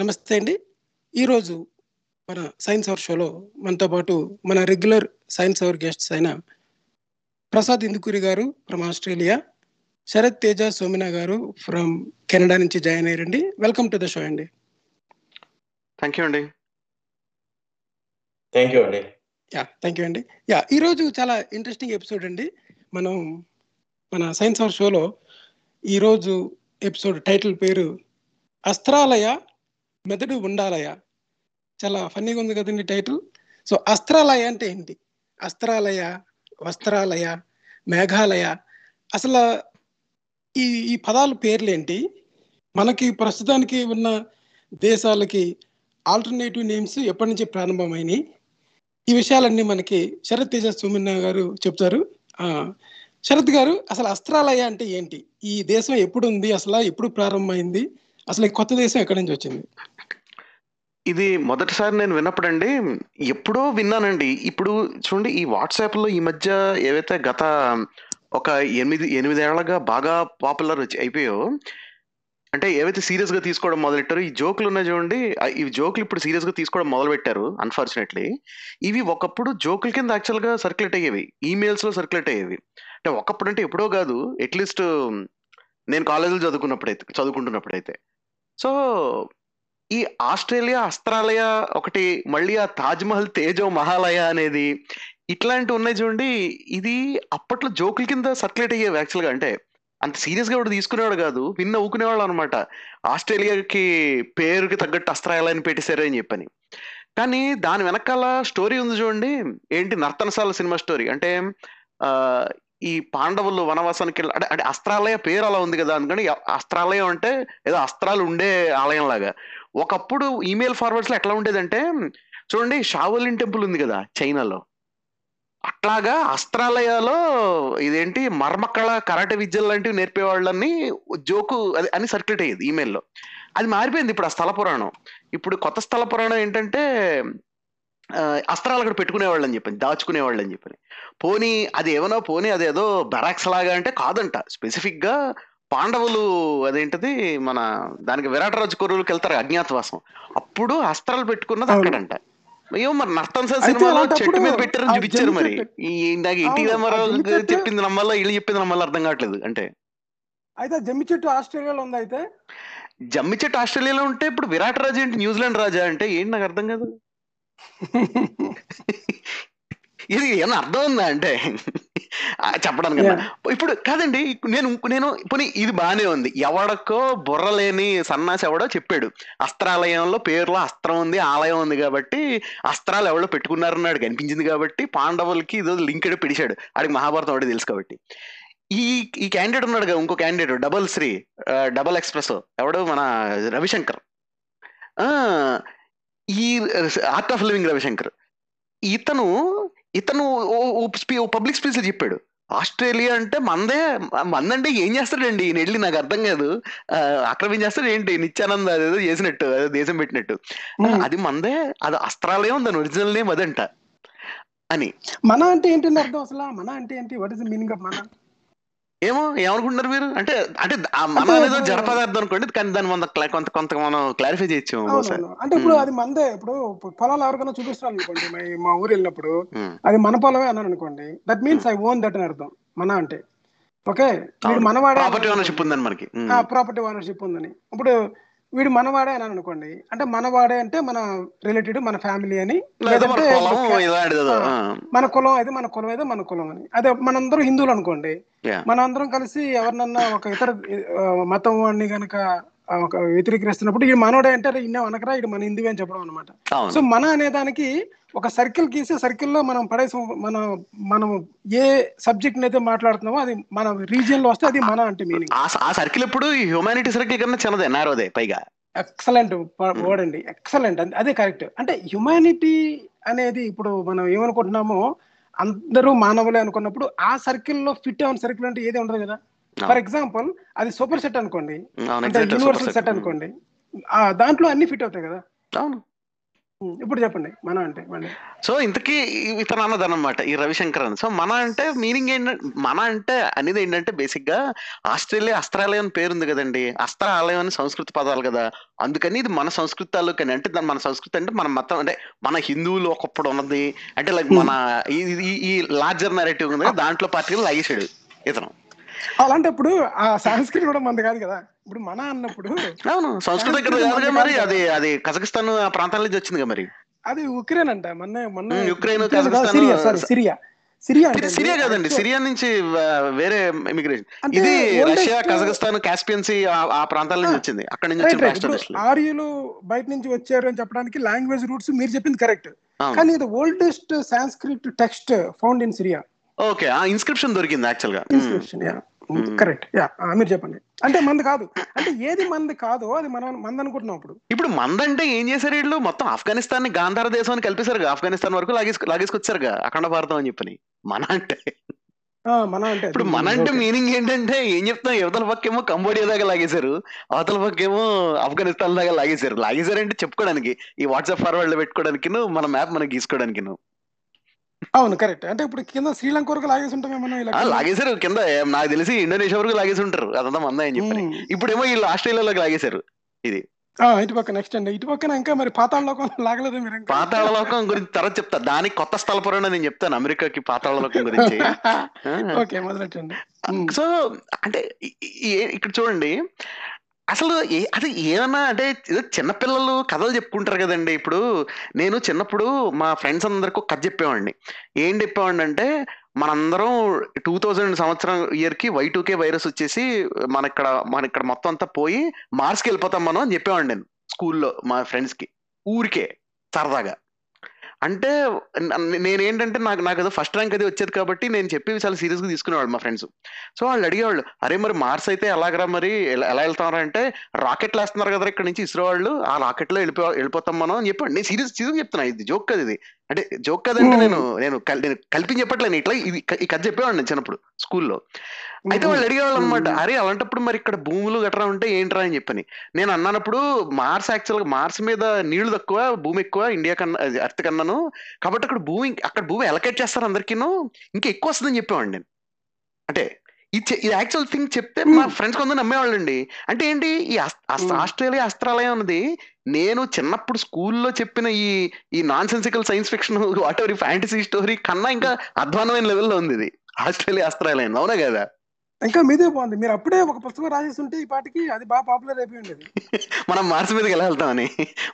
నమస్తే అండి. ఈరోజు మన సైన్స్ అవర్ షోలో మనతో పాటు మన రెగ్యులర్ సైన్స్ అవర్ గెస్ట్స్ అయిన ప్రసాద్ ఇందుకూరి గారు ఫ్రమ్ ఆస్ట్రేలియా శరత్ తేజ సోమినా గారు ఫ్రమ్ కెనడా నుంచి జాయిన్ అయ్యారండి. వెల్కమ్ టు ద షో అండి. థ్యాంక్ యూ అండి. థ్యాంక్ యూ అండి. యా థ్యాంక్ యూ అండి. యా ఈరోజు చాలా ఇంట్రెస్టింగ్ ఎపిసోడ్ అండి. మనం మన సైన్స్ అవర్ షోలో ఈరోజు ఎపిసోడ్ టైటిల్ పేరు అస్త్రాలయ మెదడు ఉండాలయ. చాలా ఫన్నీగా ఉంది కదండి టైటిల్ సో అస్త్రాలయ అంటే ఏంటి? అస్త్రాలయ వస్త్రాలయ మేఘాలయ. అసలు ఈ ఈ పదాల పేర్లేంటి? మనకి ప్రస్తుతానికి ఉన్న దేశాలకి ఆల్టర్నేటివ్ నేమ్స్ ఎప్పటి నుంచి ప్రారంభమైనాయి? ఈ విషయాలన్నీ మనకి శరత్ తేజ సుమిన్న గారు చెప్తారు. శరత్ గారు అసలు అస్త్రాలయ అంటే ఏంటి? ఈ దేశం ఎప్పుడు ఉంది అసలు? ఎప్పుడు ప్రారంభమైంది? అసలు ఈ కొత్త దేశం ఎక్కడి నుంచి వచ్చింది? ఇది మొదటిసారి నేను విన్నప్పుడండి ఎప్పుడో విన్నానండి. ఇప్పుడు చూడండి ఈ వాట్సాప్లో ఈ మధ్య ఏవైతే గత ఒక ఎనిమిది ఎనిమిదేళ్ళగా బాగా పాపులర్ వచ్చి అయిపోయో అంటే ఏవైతే సీరియస్గా తీసుకోవడం మొదలెట్టారో ఈ జోకులు ఉన్నాయి చూడండి. ఈ జోకులు ఇప్పుడు సీరియస్గా తీసుకోవడం మొదలు పెట్టారు అన్ఫార్చునేట్లీ ఇవి ఒకప్పుడు జోకుల కింద యాక్చువల్గా సర్క్యులేట్ అయ్యేవి. ఈమెయిల్స్లో సర్క్యులేట్ అయ్యేవి. అంటే ఒకప్పుడు అంటే ఎప్పుడో కాదు అట్లీస్ట్ నేను కాలేజీలో చదువుకున్నప్పుడైతే చదువుకుంటున్నప్పుడైతే. సో ఈ ఆస్ట్రేలియా అస్త్రాలయ ఒకటి మళ్ళీ ఆ తాజ్మహల్ తేజో మహాలయ అనేది ఇట్లాంటివి ఉన్నాయి చూడండి. ఇది అప్పట్లో జోకుల కింద సర్క్యులేట్ అయ్యేవి యాక్చువల్గా అంటే అంత సీరియస్గా కూడా తీసుకునేవాడు కాదు విన్న ఊకునేవాళ్ళు అనమాట ఆస్ట్రేలియాకి పేరుకి తగ్గట్టు అస్త్రాలయాన్ని పెట్టేశారు అని చెప్పని. కానీ దాని వెనకాల స్టోరీ ఉంది చూడండి. ఏంటి నర్తనశాల సినిమా స్టోరీ అంటే ఈ పాండవులు వనవాసానికి వెళ్ళి అంటే అంటే అస్త్రాలయ పేరు అలా ఉంది కదా అందుకని అస్త్రాలయం అంటే ఏదో అస్త్రాలు ఉండే ఆలయం లాగా. ఒకప్పుడు ఈమెయిల్ ఫార్వర్డ్స్లో ఎట్లా ఉండేదంటే చూడండి షావలిన్ టెంపుల్ ఉంది కదా చైనాలో. అట్లాగా అస్త్రాలయాలో ఇదేంటి మర్మకళ కరాటే విద్యలు లాంటివి నేర్పేవాళ్ళని జోకు అది అని సర్క్యులేట్ అయ్యేది ఈమెయిల్లో. అది మారిపోయింది ఇప్పుడు ఆ స్థల పురాణం. ఇప్పుడు కొత్త స్థల పురాణం ఏంటంటే అస్త్రాలు అక్కడ పెట్టుకునేవాళ్ళు అని చెప్పని దాచుకునేవాళ్ళు అని చెప్పని. పోనీ అది ఏమన్నా పోనీ అదేదో బరాక్స్ లాగా అంటే కాదంట. స్పెసిఫిక్గా పాండవులు అదేంటిది మన దానికి విరాట రాజు కొరువులకు వెళ్తారు అజ్ఞాతవాసం. అప్పుడు అస్త్రాలు పెట్టుకున్నది. అక్కడంట. ఏమో మరి అయితే సినిమాలో చెట్టు మీద పెట్టారని చూపించారు మరి. రామారావు జమ్మి చెట్టు- చెప్పింది నమ్మాలా వీళ్ళు చెప్పింది నమ్మాలా అర్థం కావట్లేదు. అంటే అయితే జమ్మి చెట్టు ఆస్ట్రేలియాలో ఉంది అయితే? జమ్మి చెట్టు ఆస్ట్రేలియాలో ఉంటే ఇప్పుడు విరాట్ రాజా ఏంటి న్యూజిలాండ్ రాజా అంటే ఏంటి నాకు అర్థం కాదు. ఇది ఏమన్నా అర్థం ఉందా అంటే? చెప్పడానికి. ఇప్పుడు కాదండి నేను నేను పోనీ ఇది బానే ఉంది. ఎవడకో బుర్ర లేని సన్నాసి ఎవడో చెప్పాడు. అస్త్రాలయంలో పేరులో అస్త్రం ఉంది ఆలయం ఉంది కాబట్టి అస్త్రాలు ఎవడో పెట్టుకున్నారన్నాడు కనిపించింది కాబట్టి పాండవులకి ఇదో లింకెడ్ పిడిచాడు. ఆడికి మహాభారతం వాడే తెలుసు కాబట్టి. ఈ ఈ క్యాండిడేట్ ఉన్నాడు కదా ఇంకో candidate double Sri double express ఎవడు మన రవిశంకర్. ఆ, ఈ ఆర్ట్ ఆఫ్ లివింగ్ రవిశంకర్. ఇతను ఇతను పబ్లిక్ స్పీచ్ చెప్పాడు. ఆస్ట్రేలియా అంటే మందే మందంటే ఏం చేస్తాడండి? ఈయన వెళ్ళి నాకు అర్థం కాదు. ఆ, ఆక్రమించేస్తాడు ఏంటి? నిత్యానంద అదేదో చేసినట్టు అదే దేశం పెట్టినట్టు. అది మందే అది అస్త్రాలయం దాని ఒరిజినల్ నేమ్ అదంట. అని. మన అంటే ఏంటండి అర్థం అసలు? మన అంటే ఏంటి? వాట్ ఇస్ మీనింగ్ ఆఫ్ మన? ఏమో ఏమనుకుంటున్నారు మీరు? అంటే అంటే మన ఇప్పుడు- జడ పదార్థం అనుకోండి కానీ దాన్ని మన కొంత కొంత మనం క్లారిఫై చేయొచ్చు అంటే ఇప్పుడు. అది మందే ఇప్పుడు పొలాలు ఎవరికైనా చూపిస్తున్నాను అనుకోండి మా- ఊరు వెళ్ళినప్పుడు అది మన పొలమే అన్నాను అనుకోండి that means I own that అని అర్థం మన అంటే. ఓకే. మనవాడే ప్రాపర్టీ ఓనర్షిప్ ఉందని మనకి. ప్రాపర్టీ ఓనర్షిప్ ఉందని. ఇప్పుడు వీడు మనవాడే అని అనుకోండి. అంటే మనవాడే అంటే మన రిలేటెడ్ మన ఫ్యామిలీ అని లేదంటే మన కులం అయితే మన కులం అయితే మన కులం అని. అదే మనందరం హిందువులు అనుకోండి. మనందరం కలిసి ఎవరినన్నా ఒక ఇతర మతం వాడిని గనక ఒక వ్యతిరేకిస్తున్నప్పుడు ఈ మనోడే అంటే ఇన్న అనకరా ఇది మన హిందువే అని చెప్పడం అనమాట సో మన అనే దానికి ఒక సర్కిల్ గీసి సర్కిల్లో మనం పడేసి మన మనం ఏ సబ్జెక్ట్ అయితే మాట్లాడుతున్నామో అది మన రీజియన్లో వస్తే అది మన అంటే మీనింగ్ ఆ సర్కిల్ ఇప్పుడు హ్యూమానిటీ సర్కిల్ కన్నా చిన్నదే నారోదే పైగా. ఎక్సలెంట్ వర్డ్ అండి. ఎక్సలెంట్ అదే కరెక్ట్ అంటే హ్యుమానిటీ అనేది ఇప్పుడు మనం ఏమనుకుంటున్నామో అందరూ మానవులే అనుకున్నప్పుడు ఆ సర్కిల్లో ఫిట్ అయిన సర్కిల్ అంటే ఏది ఉండదు కదా? ఫర్ ఎగ్జాంపుల్ అది సూపర్ సెట్ అనుకోండి. అంటే యూనివర్సల్ సెట్ set. అనుకోండి. ఆ దాంట్లో అన్ని ఫిట్ అవుతాయి కదా? అవును. ఇప్పుడు చెప్పండి. మన అంటే మళ్ళీ సో ఇంతకీ ఇతను అన్నదన్నమాట ఈ రవిశంకర్ సో మన అంటే మీనింగ్ ఏంటంటే మన అంటే అనేది ఏంటంటే బేసిక్గా ఆస్ట్రేలియా అస్త్రాలయం అని పేరుంది కదండి. అస్త్ర ఆలయం అని సంస్కృత పదాలు కదా. అందుకని ఇది మన సంస్కృతాలు కానీ అంటే మన సంస్కృతి అంటే మన మతం అంటే మన హిందువులు ఒకప్పుడు ఉన్నది. అంటే లైక్ మన ఈ- లార్జర్ నెరేటివ్ ఉంది దాంట్లో పార్టీలు లాగేసాడు ఇతను. అలాంటప్పుడు ఆ సాంస్కృతి కూడా మంది కాదు కదా. ఇప్పుడు మన అన్నప్పుడు అవును సంస్కృతం ఇక్కడ మరి అది అది కజకిస్తాన్ ఆ ప్రాంతాల నుంచి వచ్చింది మరి. అది ఉక్రెయిన్ అంట మొన్న మొన్న యుక్రెయిన్, ఉక్రెయిన్ కాదు, Kazakhstan, Syria sorry Syria. Syria Syria కాదండి సిరియా నుంచి వేరే ఇమిగ్రేషన్ ఇది రష్యా కజకిస్తాన్ కాస్పియన్ సీ ఆ- ప్రాంతాల నుంచి వచ్చింది. అక్కడ నుంచి వచ్చిన ఆర్యులు బయట నుంచి వచ్చారు అని చెప్పడానికి లాంగ్వేజ్ రూట్స్ మీరు చెప్పింది కరెక్ట్. కానీ ఇది oldest Sanskrit text found in Syria okay ఆ ఇన్స్క్రిప్షన్ దొరికింది యాక్చువల్గా. ఇన్స్క్రిప్షన్ యా కరెక్ట్ యా మీరు చెప్పండి. అంటే మంది కాదు. అంటే ఏది మంది కాదో అది మనం మంది అనుకుంటున్నాం ఇప్పుడు ఇప్పుడు మందంటే ఏం చేశారు వీళ్ళు? మొత్తం ఆఫ్ఘనిస్తాన్ని గాంధార దేశం అని కలిపేశారు ఆఫ్ఘనిస్తాన్ వరకు లాగేసు లాగేసుకొచ్చారుగా అఖండ భారతం అని చెప్పని. మన అంటే. మన అంటే ఇప్పుడు మన అంటే. మీనింగ్ ఏంటంటే ఏం చెప్తాం యువతల పక్కేమో కంబోడియా దాకా లాగేశారు. అవతల పక్కేమో ఆఫ్ఘనిస్తాన్ దాకా లాగేశారు. లాగేశారంటే చెప్పుకోవడానికి ఈ వాట్సాప్ ఫార్వర్డ్లో పెట్టుకోవడానికి మన మ్యాప్ మనకి గీసుకోవడానికి అవును కరెక్ట్. అంటే ఇప్పుడు కింద శ్రీలంక వరకు లాగేసి ఇలా ఆ, లాగేశారు కింద. నాకు తెలిసి ఇండోనేషియా వరకు లాగేసి ఉంటారు అదంతా మంద అని చెప్పని ఉమ్. ఇప్పుడేమో వీళ్ళు ఆస్ట్రేలియాలోకి లాగేశారు. ఇది. ఆ, ఇటు పక్క నెక్స్ట్ అండి. ఇటు పక్కన ఇంకా మరి పాతాళ లోకం లాగలేదు మీరు పాతాళ లోకం గురించి తర్వాత చెప్తా. దానికి కొత్త స్థల పురాణం నేను చెప్తాను అమెరికాకి పాతాళ లోకం గురించి. ఓకే మొదలెట్టండి. సో అంటే ఇక్కడ చూడండి. అసలు ఏ- అది ఏమన్నా అంటే ఏదో చిన్నపిల్లలు కథలు చెప్పుకుంటారు కదండి. ఇప్పుడు నేను చిన్నప్పుడు మా ఫ్రెండ్స్ అందరికి ఒక కథ చెప్పేవాడిని. ఏం చెప్పేవాడిని అంటే మనందరం టూ థౌజండ్ సంవత్సరం ఇయర్కి వై టూకే వైరస్ వచ్చేసి మన ఇక్కడ మన ఇక్కడ మొత్తం అంతా పోయి మార్స్కి వెళ్ళిపోతాం మనం అని చెప్పేవాడిని నేను స్కూల్లో మా ఫ్రెండ్స్కి. ఊరికే సరదాగా. అంటే నేనేంటంటే నాకు నాకు ఏదో ఫస్ట్ ర్యాంక్ అది వచ్చేది కాబట్టి నేను చెప్పి చాలా సీరియస్గా తీసుకునేవాళ్ళు మా ఫ్రెండ్స్. సో వాళ్ళు అడిగేవాళ్ళు అరే మరి మార్స్ అయితే ఎలాగరా మరి? ఎలా వెళ్తామరా అంటే రాకెట్లు వేస్తున్నారు కదా ఇక్కడ నుంచి ఇస్రో వాళ్ళు ఆ రాకెట్లో వెళ్ళిపో వెళ్ళిపోతాం మనం అని చెప్పండి నేను సీరియస్ సీరియస్ చెప్తున్నా ఇది జోక్ కదా ఇది. అంటే జోక్ కదంటే నేను నేను నేను కల్పించి చెప్పట్లేను ఇట్లా ఇది ఈ కథ చెప్పేవాడిని నేను చిన్నప్పుడు స్కూల్లో. అయితే వాళ్ళు అడిగేవాళ్ళు అనమాట అరే అలాంటప్పుడు మరి ఇక్కడ భూములు గట్రా ఉంటే ఏంట్రా? అని చెప్పని. నేను అన్నప్పుడు మార్స్ యాక్చువల్గా మార్స్ మీద నీళ్ళు తక్కువ భూమి ఎక్కువ ఇండియా కన్నా అర్త్ కన్నాను. కాబట్టి అక్కడ భూమి అక్కడ భూమి ఎలకేట్ చేస్తారు అందరికీను. ఇంకా ఎక్కువ వస్తుందని చెప్పేవాడిని నేను. అంటే ఇది యాక్చువల్ థింగ్ చెప్తే మా ఫ్రెండ్స్ కొందరు నమ్మేవాళ్ళండి. అంటే ఏంటి? ఈ. ఆస్ట్రేలియా అస్త్రాలయం అనేది నేను చిన్నప్పుడు స్కూల్లో చెప్పిన ఈ ఈ nonsensical science fiction whatever fantasy story కన్నా ఇంకా అధ్వానమైన లెవెల్లో ఉంది ఇది. ఆస్ట్రేలియా అస్త్రాలయం అవునా కదా? ఇంకా మీదే బాగుంది. మీరు అప్పుడే ఒక పుస్తకం రాసేస్తుంటే ఈ పాటికి అది బాగా పాపులర్ అయిపోయి ఉండేది. మనం మార్స్ మీదకి ఎలా వెళ్తామని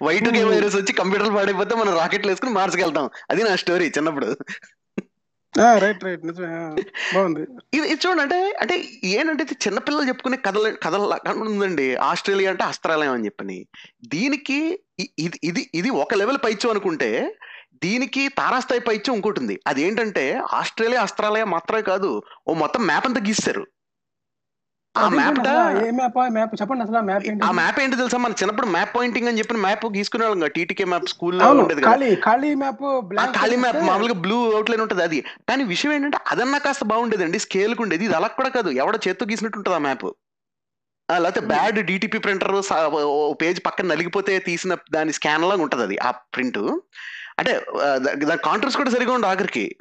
వైట్ కే. వైరస్ వచ్చి కంప్యూటర్ పాడైపోతే మనం రాకెట్లు వేసుకుని మార్స్కి వెళ్తాం. అది నా స్టోరీ చిన్నప్పుడు. రైట్ రైట్ నిజమే. బాగుంది. ఇది ఇది చూడండి అంటే అంటే ఏంటంటే ఇది చిన్నపిల్లలు చెప్పుకునే కథలు కథల ఉందండి. ఆస్ట్రేలియా అంటే అస్త్రాలయం అని చెప్పని. దీనికి ఇది ఇది ఇది ఒక లెవెల్ పైచ్చు అనుకుంటే దీనికి తారాస్థాయి పైచ్చు ఇంకోటి ఉంది. అదేంటంటే ఆస్ట్రేలియా అస్త్రాలయం మాత్రమే కాదు ఓ మొత్తం మ్యాప్ అంతా గీస్తారు ఆ మ్యాప్ మ్యాప్ చెప్పండి అసలు మ్యాప్ ఏంటి? ఆ మ్యాప్ ఏంటి తెలుసా? మన చిన్నప్పుడు మ్యాప్ పాయింటింగ్ అని చెప్పిన మ్యాప్ గీసుకునే వాళ్ళం టీటీకే మ్యాప్ స్కూల్లో ఉండేది ఖాళీ ఖాళీ మ్యాప్ ఖాళీ మ్యాప్ మామూలుగా బ్లూ అవుట్లైన్ ఉంటుంది అది. కానీ విషయం ఏంటంటే అదన్నా కాస్త బాగుండేదండి స్కేల్కు ఉండేది. ఇది అలా కూడా కాదు ఎవడో చేత్తో గీసినట్టు ఉంటుంది ఆ మ్యాప్. లేకపోతే బ్యాడ్ డిటిపి ప్రింటర్ పేజ్ పక్కన నలిగిపోతే తీసిన దాని స్కాన్ లాగా ఉంటది అది ఆ ప్రింట్. అంటే దాని కాంట్రస్ కూడా సరిగా ఉండదు ఆఖరికి.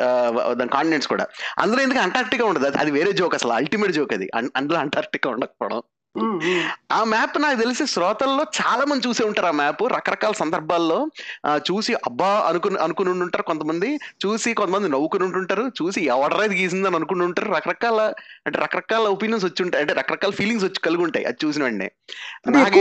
దాని కాంటినెంట్స్ కూడా. అందులో ఎందుకు అంటార్క్టికా ఉండదు? అది- వేరే జోక్ అసలు. అల్టిమేట్ జోక్ అది. అందులో అంటార్క్టికా ఉండకపోవడం. ఆ మ్యాప్ నాకు తెలిసి శ్రోతల్లో చాలా మంది చూసే ఉంటారు ఆ మ్యాప్ రకరకాల సందర్భాల్లో. చూసి అబ్బా అనుకుని అనుకుని ఉంటారు కొంతమంది చూసి కొంతమంది నవ్వుకుని ఉంటుంటారు చూసి ఎవడరా ఇది గీసిందని అనుకుని ఉంటారు రకరకాల అంటే రకరకాల ఒపీనియన్స్ వచ్చి ఉంటాయి అంటే రకరకాల ఫీలింగ్స్ వచ్చి కలిగి ఉంటాయి అది చూసిన వెంటనే.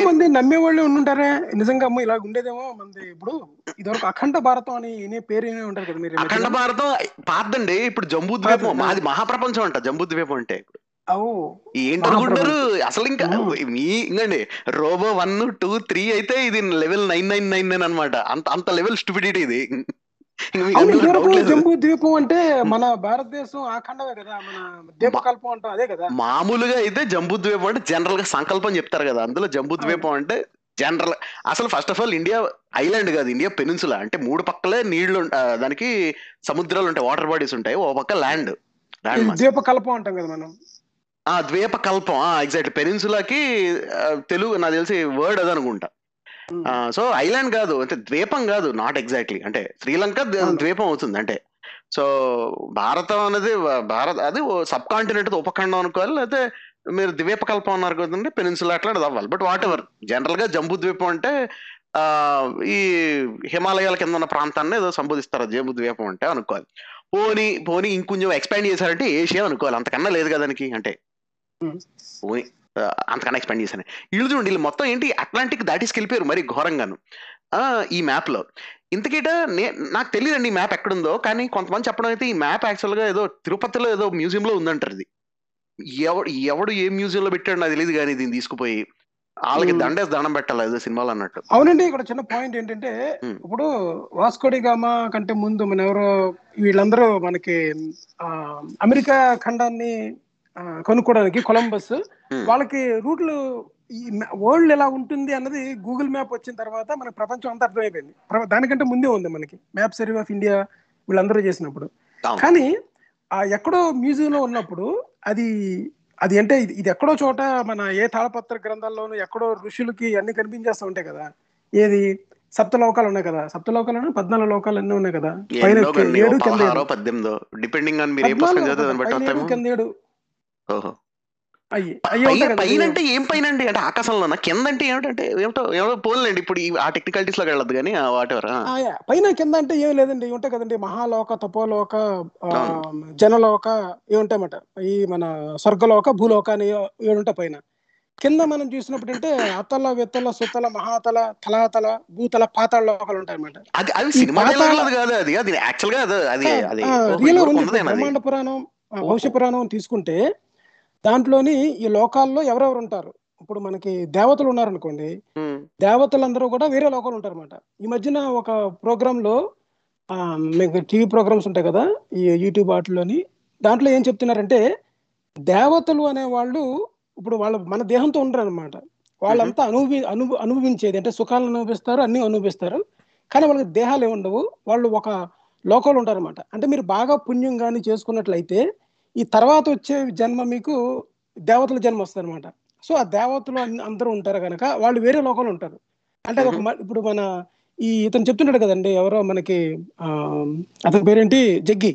మంది నమ్మే వాళ్ళు ఉండుంటారే? నిజంగా అమ్మో ఇలా ఉండేదేమో మంది ఇప్పుడు ఇదివరకు అఖండ భారతం అని ఇనే పేరు ఏమీ ఉంటారు కదా మీరు అఖండ భారతం పాతదండి ఇప్పుడు జంబూ ద్వీపం. మాది మహాప్రపంచం అంట జంబూ ద్వీపం అంటే. ఓ ఏంటనుకుంటారు అసలు ఇంకా. మీ ఇంకండి రోబో వన్ టూ త్రీ అయితే ఇది level nine nine nine nine అనమాట. అంత అంత లెవెల్ స్టూపిడిటీ ఇది. జంబూ ద్వీపం అంటే మన భారతదేశం ఆ ఖండమే కదా మన ద్వీపకల్పం అంటాం అదే కదా. మామూలుగా అయితే జంబూ ద్వీపం అంటే జనరల్గా సంకల్పం చెప్తారు కదా. అందులో జంబూ ద్వీపం అంటే జనరల్ అసలు first of all India island కాదు ఇండియా పెనిన్సులా. అంటే మూడు పక్కలే నీళ్ళు దానికి సముద్రాలు ఉంటాయి వాటర్ బాడీస్ ఉంటాయి ఓ పక్క ల్యాండ్ ద్వీపకల్పం అంటాం కదా మనం. ఆ ద్వీప కల్పం ఎగ్జాక్ట్ పెనిన్సులాకి తెలుగు నాకు తెలిసి వర్డ్ అది అనుకుంటా. సో ఐలాండ్ కాదు అంటే ద్వీపం కాదు నాట్ ఎగ్జాక్ట్లీ అంటే శ్రీలంక. ద్వీపం అవుతుంది అంటే. సో భారతం అనేది భారత్ అది సబ్ కాంటినెంట్ ఉపఖండం అనుకోవాలి లేకపోతే మీరు ద్వీపకల్పం అన్నారు కదండి పెనిన్సులా అట్లాంటిది అవ్వాలి. బట్ వాట్ ఎవర్ జనరల్గా జంబూ ద్వీపం అంటే ఆ ఈ హిమాలయాల కింద ఉన్న ప్రాంతాన్ని ఏదో సంబోధిస్తారు జంబూ ద్వీపం అంటే అనుకోవాలి. పోనీ పోనీ ఇంకొంచెం ఎక్స్పాండ్ చేశారంటే ఏషియా అనుకోవాలి అంతకన్నా లేదు కదా అంటే. Hmm. అంతకన్నా ఎక్స్పాండ్ చేశాను. వీళ్ళు చూడండి వీళ్ళు మొత్తం ఏంటి? అట్లాంటిక్ దాటేసుకెళ్ళిపోయారు మరి ఘోరంగాను. ఆ, ఈ మ్యాప్లో. ఇంతకిట నే నాకు తెలియదండి ఈ మ్యాప్ ఎక్కడుందో కానీ కొంతమంది చెప్పడం అయితే ఈ మ్యాప్ యాక్చువల్గా ఏదో తిరుపతిలో ఏదో మ్యూజియం లో ఉందంటారు ఇది. ఎవడు ఎవడు ఏ మ్యూజియం లో పెట్టాడు నాకు తెలియదు కానీ దీన్ని తీసుకుపోయి వాళ్ళకి Hmm. దండేసి దండం పెట్టాలి ఏదో సినిమాలో అన్నట్టు. అవునండి ఇక్కడ చిన్న పాయింట్ ఏంటంటే Hmm. ఇప్పుడు వాస్కోడి గామా కంటే ముందు మన ఎవరో వీళ్ళందరూ మనకి అమెరికా ఖండాన్ని కనుక్కోవడానికి కొలంబస్. వాళ్ళకి రూట్లు ఈ వరల్డ్ ఎలా ఉంటుంది అన్నది గూగుల్ మ్యాప్ వచ్చిన తర్వాత మనకి ప్రపంచం అంతా అర్థమైపోయింది. దానికంటే ముందే ఉంది మనకి. మ్యాప్ సర్వే ఆఫ్ ఇండియా వీళ్ళందరూ చేసినప్పుడు. కానీ ఆ ఎక్కడో మ్యూజియం లో ఉన్నప్పుడు అది అది అంటే ఇది ఎక్కడో చోట మన ఏ తాళపత్ర గ్రంథాల్లోనూ ఎక్కడో ఋషులకి అన్ని కనిపించేస్తూ ఉంటాయి కదా. ఏది? సప్త లోకాలు ఉన్నాయి కదా. సప్త లోకాలు పద్నాలుగు లోకాలు అన్నీ ఉన్నాయి కదా. పైన ఏడు కింద ఏడు. డిపెండింగ్ ఆన్ మీరు ఏ పుస్తకం పైన అంటే ఏం పైన అండి? అంటే ఆకాశంలోనా కింద అంటే ఏమిటంటే ఏమిటో ఏమో పోలేండి ఇప్పుడు ఆ టెక్నికాలిటీస్లోకి వెళ్ళదు కానీ వాట్ ఎవర్ ఆ, యా. పైన కింద అంటే ఏం లేదండి. ఉంటాయి కదండి. మహాలోక తపోలోక. జనలోక ఇవి ఉంటాయన్నమాట ఈ మన స్వర్గలోక భూలోక అని ఏడు ఉంటాయి పైన. కింద మనం చూసినప్పుడు అంటే అతల విత్తల సుతల మహాతల తలాతల భూతల పాతాళ లోకాలు ఉంటాయి అన్నమాట. అది అది ఈ సినిమా పాతాళ- డైలాగ్ కాదు అది. అది యాక్చువల్గా అది అది రియల్ ఉంది. బ్రహ్మాండ పురాణం. భవిష్య పురాణం తీసుకుంటే దాంట్లోని ఈ లోకాల్లో ఎవరెవరు ఉంటారు? ఇప్పుడు మనకి దేవతలు ఉన్నారనుకోండి ఉమ్, దేవతలందరూ కూడా వేరే లోకాలు ఉంటారు అనమాట ఈ మధ్యన ఒక ప్రోగ్రామ్లో ఆ, మీకు టీవీ ప్రోగ్రామ్స్ ఉంటాయి కదా ఈ యూట్యూబ్ వాటిలోని దాంట్లో ఏం చెప్తున్నారంటే దేవతలు అనే వాళ్ళు ఇప్పుడు వాళ్ళ మన దేహంతో ఉండరు అనమాట వాళ్ళంతా అనుభవి అనుభ అనుభవించేది అంటే సుఖాలను అనుభవిస్తారు అన్ని అనుభవిస్తారు. కానీ వాళ్ళకి దేహాలు ఏమి ఉండవు వాళ్ళు ఒక లోకంలో ఉంటారు అనమాట అంటే మీరు బాగా పుణ్యం కానీ చేసుకున్నట్లయితే ఈ తర్వాత వచ్చే జన్మ మీకు దేవతల జన్మ వస్తుంది అనమాట సో ఆ దేవతలు అందరూ ఉంటారు కనుక వాళ్ళు వేరే లోకంలో ఉంటారు. అంటే ఒక ఇప్పుడు మన ఈ ఇతను చెప్తుంటాడు కదండి ఎవరో మనకి ఆ అతని పేరేంటి? జగ్గి.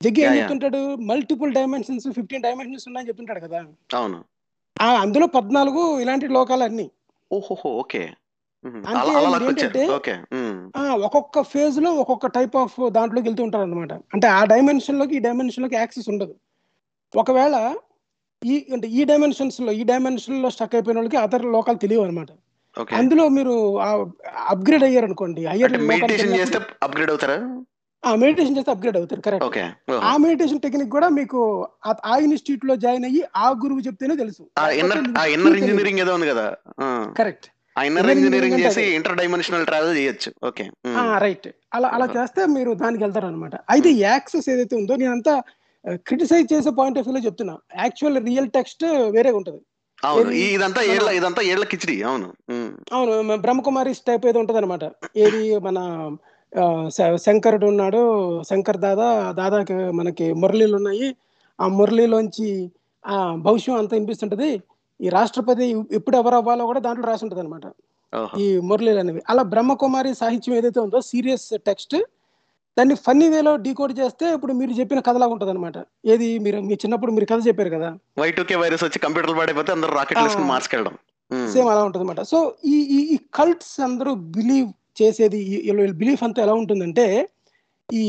జగ్గి ఏం. చెప్తుంటాడు? మల్టిపుల్ డైమెన్షన్స్ ఫిఫ్టీన్ డైమెన్షన్స్ ఉన్నాయని చెప్తుంటాడు కదా. అవును. ఆ అందులో పద్నాలుగు ఇలాంటి లోకాలు అన్ని ఓహోహో ఓకే. అంటే ఒక్కొక్క ఫేజ్లో ఒక్కొక్క టైప్ ఆఫ్ దాంట్లోకి వెళ్తూ ఉంటారు అనమాట అంటే ఆ డైమెన్షన్లోకి ఈ డైమెన్షన్లోకి యాక్సెస్ ఉండదు. ఒకవేళ ఈ అంటే ఈ డైమెన్షన్స్లో ఈ డైమెన్షన్లో స్టక్ అయిపోయిన వాళ్ళకి అదర్ లోకాలు తెలియవు అనమాట అందులో మీరు అప్గ్రేడ్ అయ్యారు అనుకోండి హయ్యర్ మెడిటేషన్ చేస్తే అప్గ్రేడ్ అవుతారా? మెడిటేషన్ చేస్తే అప్గ్రేడ్ అవుతారు కరెక్ట్ ఓకే. ఆ మెడిటేషన్ టెక్నిక్ కూడా మీకు ఆ- ఆ ఇన్స్టిట్యూట్లో జాయిన్ అయ్యి ఆ గురువు చెప్తేనే తెలుసు. ఆ ఆ ఇంజనీరింగ్ ఏదో ఉంది కదా. కరెక్ట్ ఆ ఇంజనీరింగ్ చేసి ఇంటర్ డైమెన్షనల్ ట్రావెల్ చేయొచ్చు. ఓకే. రైట్ అలా అలా. చేస్తే మీరు దానికి వెళ్తారు అనమాట అయితే యాక్సెస్ ఏదైతే ఉందో నేనంతా క్రిటిసైజ్ చేసే పాయింట్ ఆఫ్ వ్యూలో చెప్తున్నా. యాక్చువల్ రియల్ టెక్స్ట్ వేరే ఉంటది. అవును. ఇదంతా ఏళ్ళ ఇదంతా ఏళ్ళ కిచిడి. అవును. అవును. బ్రహ్మకుమారిస్ టైప్ ఏదో ఉంటది అనమాట ఏది మన శంకరుడు ఉన్నాడు శంకర్ దాదా దాదాకి మనకి మురళీలు ఉన్నాయి. ఆ మురళీలోంచి ఆ భవిష్యం అంతా వినిపిస్తుంటది. ఈ రాష్ట్రపతి ఎప్పుడు ఎవరు అవ్వాలో కూడా దాంట్లో రాసి ఉంటది అనమాట ఈ మురళీలు అనేవి అలా బ్రహ్మకుమారి సాహిత్యం ఏదైతే ఉందో సీరియస్ టెక్స్ట్ దాన్ని ఫన్నీ వేలో డీకోడ్ చేస్తే ఇప్పుడు మీరు చెప్పిన కథలాగా ఉంటది అనమాట ఏది మీరు మీ చిన్నప్పుడు మీరు కథ చెప్పారు కదా? వై టూ కే వైరస్ వచ్చి కంప్యూటర్ పాడైపోతే అందరూ రాకెట్. వేసుకుని ఉమ్, సేమ్ అలా ఉంటుంది అనమాట సో ఈ ఈ కల్ట్స్ అందరూ బిలీవ్ చేసేది బిలీఫ్ అంతా ఎలా ఉంటుందంటే ఈ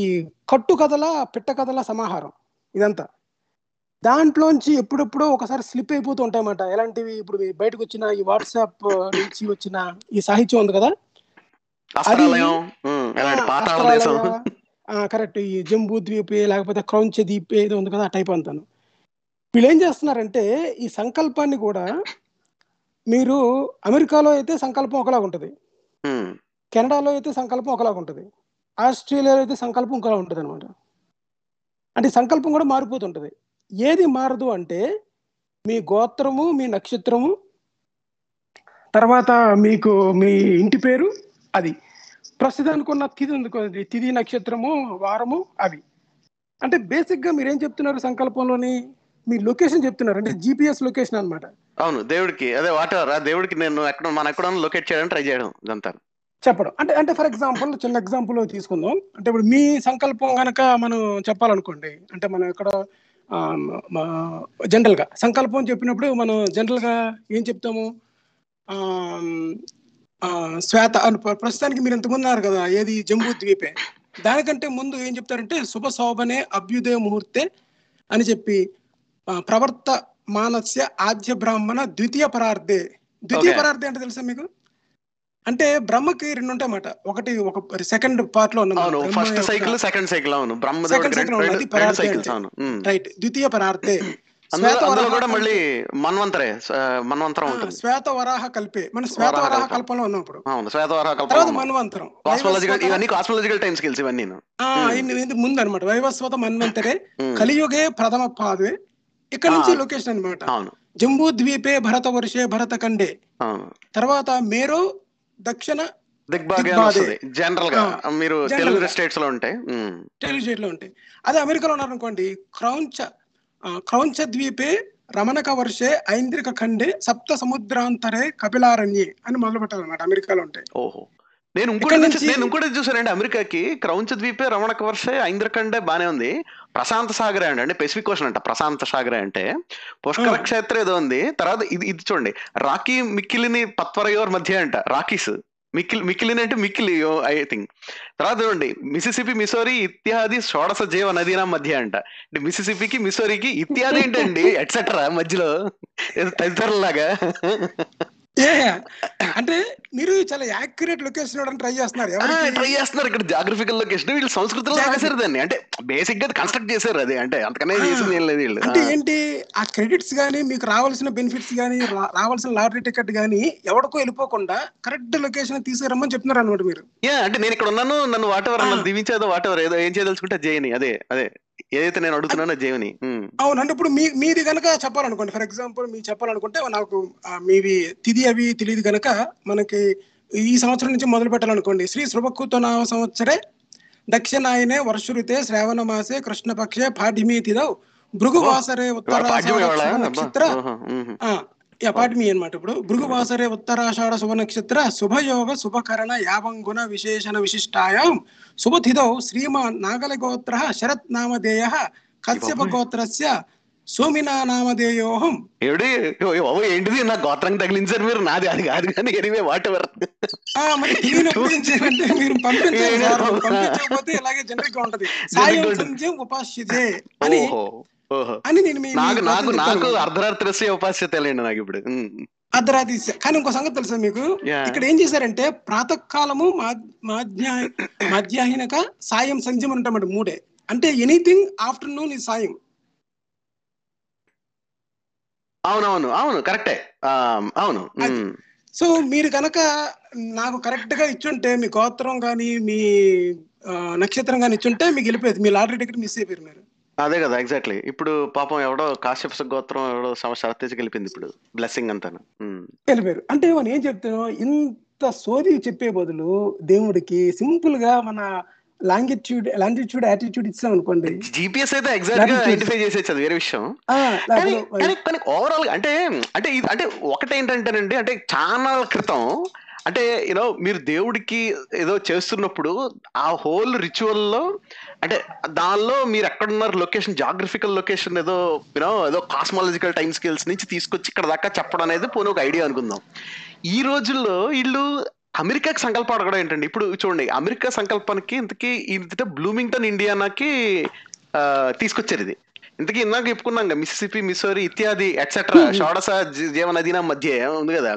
కట్టు కథల పిట్ట కథల సమాహారం ఇదంతా. దాంట్లోంచి ఎప్పుడెప్పుడో ఒకసారి స్లిప్ అయిపోతూ ఉంటాయన్నమాట. ఎలాంటివి ఇప్పుడు బయటకు వచ్చిన ఈ వాట్సాప్ నుంచి వచ్చిన ఈ సాహిత్యం ఉంది కదా? కరెక్ట్ ఈ జంబూ ద్వీపే లేకపోతే క్రౌంచ ద్వీపే ఏదో ఉంది కదా ఆ టైప్ అంతాను. వీళ్ళు ఏం చేస్తున్నారంటే ఈ సంకల్పాన్ని కూడా మీరు అమెరికాలో అయితే సంకల్పం ఒకలాగా ఉంటుంది. కెనడాలో అయితే సంకల్పం ఒకలాగా ఉంటుంది. ఆస్ట్రేలియాలో అయితే సంకల్పం ఇంకోలా ఉంటుంది అనమాట అంటే సంకల్పం కూడా మారిపోతుంటది. ఏది మారదు అంటే మీ గోత్రము మీ నక్షత్రము తర్వాత మీకు మీ ఇంటి పేరు అది. ప్రస్తుతానికి ఉన్న తిథి ఉంది కదండి, తిథి నక్షత్రము వారము అవి. అంటే బేసిక్గా మీరు ఏం చెప్తున్నారు సంకల్పంలోని? మీ లొకేషన్ చెప్తున్నారు. అంటే జిపిఎస్ లొకేషన్ అన్నమాట. అవును దేవుడికి. అదే వాట్ ఎవర్ ఆ దేవుడికి నేను ఎక్కడ మన ఎక్కడ లొకేట్ చేయడానికి ట్రై చేయడం ఇదంతా. చెప్పడం. అంటే అంటే ఫర్ ఎగ్జాంపుల్ చిన్న ఎగ్జాంపుల్ తీసుకుందాం. అంటే ఇప్పుడు మీ సంకల్పం గనక మనం చెప్పాలనుకోండి అంటే మనం ఇక్కడ జనరల్గా. సంకల్పం చెప్పినప్పుడు మనం జనరల్గా ఏం చెప్తాము? శ్వేత అని ప్ర- ప్రస్తుతానికి మీరు ఇంతకుముందు అన్నారు కదా ఏది? జంబూ ద్వీపే. దానికంటే ముందు ఏం చెప్తారంటే శుభ శోభనే అభ్యుదయ ముహూర్తే అని చెప్పి ప్రవర్త మానస్య ఆద్య బ్రాహ్మణ ద్వితీయ పరార్థే ద్వితీయ. పరార్థే అంటే తెలుసా మీకు? అంటే బ్రహ్మకి రెండు ఉంటాయన్నమాట ఒకటి ఒక సెకండ్ పార్ట్లో అవును ఫస్ట్ సైకిల్ సెకండ్ సైకిల్ అవును. రైట్ ద్వితీయ పరార్థే అందులో శ్వేత వరాహ కూడా కల్పే. మళ్ళీ మన్వంతరే మన్వంతరం ఉంటుంది. శ్వేత వరాహ కల్పే. మన శ్వేత వరాహ వరాహ కల్పం. కల్పంలో ఉన్నప్పుడు. అవును శ్వేతవరాహ తర్వాత కల్పన మన్వంతరం. కాస్మోలాజికల్ ఇవన్నీ కాస్మోలాజికల్ టైం స్కిల్స్ ఇవన్నీ. ముందు అనమాట వైవస్వత మన్వంతరే. కలియుగే ప్రథమ పాదే. ఇక్కడ. నుంచి లొకేషన్ అన్నమాట. అవును. జంబూ ద్వీపే భరత వర్షే భరత కండే తర్వాత మేరో దక్షిణ జనరల్గా. మీరు తెలుగు. స్టేట్స్లో ఉంటాయి ఉమ్. టెలిజేట్లో ఉంటాయి అదే అమెరికాలో ఉన్నారనుకోండి క్రౌంచ ఆ, క్రౌంచ ద్వీపే రమణక వర్షే ఐంద్రిక ఖండే సప్త సముద్రాంతరే కపిలారణ్యే అని మొదలు పెట్టాలన్నమాట అమెరికాలో ఉంటాయి ఓహో. నేను ఇంకోటి నేను ఇంకోటి చూసానండి అమెరికాకి క్రౌంచ ద్వీపే రమణక వర్షే ఐంద్రకండే బానే ఉంది. ప్రశాంత సాగరే అండి. అంటే పెసిఫిక్ ఓషన్ అంట. ప్రశాంత సాగరే అంటే పుష్కర. క్షేత్ర ఏదో ఉంది. తర్వాత ఇది ఇది చూడండి. రాకీ మిక్కిలిని పత్వరయోర్ మధ్య అంట. రాకీస్ మిక్కిలి మిక్కిలిని అంటే మిక్కిలి ఐ థింక్ తర్వాత చూడండి మిసిసిపి మిసోరి ఇత్యాది షోడశ జీవ నదీనా మధ్య అంట. అంటే మిసిసిపికి మిసోరికి ఇత్యాది ఏంటండి ఎట్సెట్రా మధ్యలో. ఏదో తదితరులాగా అంటే మీరు చాలా యాక్యురేట్ లొకేషన్ ఇవ్వడానికి ట్రై చేస్తున్నారు? ట్రై చేస్తున్నారు ఇక్కడ జాగ్రఫికల్ లొకేషన్ వీళ్ళు సంస్కృతిలో. రాశారు దాన్ని. అంటే బేసిక్గా కన్స్ట్రక్ట్ చేశారు అది. అంటే అంతకనే. చేసింది ఏం లేదు వీళ్ళు. అంటే ఏంటి ఆ క్రెడిట్స్ గానీ మీకు రావాల్సిన బెనిఫిట్స్ గానీ రావాల్సిన లాటరీ టికెట్ గానీ ఎవరికో వెళ్ళిపోకుండా కరెక్ట్ లొకేషన్ తీసుకురమ్మని చెప్తున్నారు అనమాట మీరు. యా అంటే నేను ఇక్కడ ఉన్నాను నన్ను వాట్ ఎవర్ ఆ. నన్ను దీవించేదో వాట్ ఎవర్ ఏదో ఏం చేయదలుచుకుంటే చేయని అదే అదే. ఏదైతే నేను అడుగుతున్నానో అది చేయని ఉమ్. అవును అంటే ఇప్పుడు మీ మీది కనుక చెప్పాలనుకోండి ఫర్ ఎగ్జాంపుల్ మీరు చెప్పాలనుకుంటే నాకు మీవి తిది అవి తెలియదు కనుక మనకి ఈ సంవత్సరం నుంచి మొదలు పెట్టాలనుకోండి శ్రీ శృభక్కుతో నామ సంవత్సరే దక్షిణాయనే వర్షరుతే శ్రావణ మాసే కృష్ణపక్షే పాఠిమీ తిదౌ భృగువాసరే అబ్బా. నక్షత్ర ఓహో, ఉహు. ఆ, యా పాఠిమి అన్నమాట ఇప్పుడు. భృగువాసరే ఉత్తరాషాఢ శుభ నక్షత్ర శుభయోగ శుభకరణ యావంగుణ విశేషణ విశిష్టాయాం శుభతిథౌ శ్రీమాన్ నాగల గోత్ర శరత్ నామధేయ కశ్యప. గోత్రస్య సోమినా నామధేయోహం. ఓ, ఏంటిది? నా గోత్రం తగిలించారు మీరు. నాది అది కాదు కానీ ఎనివే వాట్ ఎవర్. మరి పంపించకపోతే ఇలాగే జనరిక్గా ఉంటది. సాయం ఉపాస్యతే అని అని నేను నాకు నాకు. అర్ధరాత్రస్య ఉపాస్యత లేండి నాకు ఇప్పుడు. అర్ధరాత్రి కానీ ఇంకో సంగతి తెలుసా మీకు. ఇక్కడ ఏం చేశారంటే ప్రాతకాలము మాధ్యా మధ్యాహ్నక సాయం సంధ్యం అని ఉంటామండి మూడే. అంటే ఎనీథింగ్ ఆఫ్టర్నూన్ ఈ సాయం. అవునవును అవును కరెక్టే. అవును. సో మీరు కనుక నాకు కరెక్ట్గా ఇచ్చుంటే మీ గోత్రం కానీ మీ నక్షత్రం కానీ ఇచ్చుంటే మీకు వెళ్ళిపోయేది. మీ లాటరీ టికెట్ మిస్ అయిపోయారు మీరు. అదే కదా ఎగ్జాక్ట్లీ ఇప్పుడు పాపం ఎవడో కాశ్యప గోత్రం ఎవడో సమస్య గెలిపింది ఇప్పుడు. బ్లెస్సింగ్ అంతాను. ఉమ్. వెళ్ళిపోయారు అంటే మనం ఏం చెప్తున్నాం ఇంత సోది చెప్పే బదులు దేవుడికి సింపుల్గా మన లాంగిట్యూడ్ లాంగిట్యూడ్ యాటిట్యూడ్ ఇచ్చాం అనుకోండి జీపీఎస్ అయితే ఎగ్జాక్ట్గా. ఐడెంటిఫై చేసేది వేరే విషయం. ఆ, కానీ లేకపోతే కానీ కానీ ఓవరాల్గా అంటే అంటే ఇది అంటే ఒకటేంటంటేనండి అంటే చాలా క్రితం అంటే యూనో మీరు దేవుడికి ఏదో చేస్తున్నప్పుడు ఆ హోల్ రిచువల్లో అంటే దానిలో మీరు ఎక్కడున్నారు లొకేషన్ జాగ్రఫికల్ లొకేషన్ ఏదో యూనో ఏదో కాస్మాలజికల్ టైం స్కేల్స్ నుంచి తీసుకొచ్చి ఇక్కడ దాకా చెప్పడం అనేది పోనీ ఒక ఐడియా అనుకుందాం. ఈ రోజుల్లో వీళ్ళు అమెరికాకి సంకల్పం అడగడం ఏంటండి? ఇప్పుడు చూడండి అమెరికా సంకల్పానికి ఇంతకీ ఇంత బ్లూమింగ్టన్ ఇండియానాకి తీసుకొచ్చారు ఇది. ఇంతకీ ఇందాక చెప్పుకున్నాం కదా మిసిసిపి మిసోరి ఇత్యాది ఎట్సెట్రా. షోడస జీవనదిన మధ్య ఉంది కదా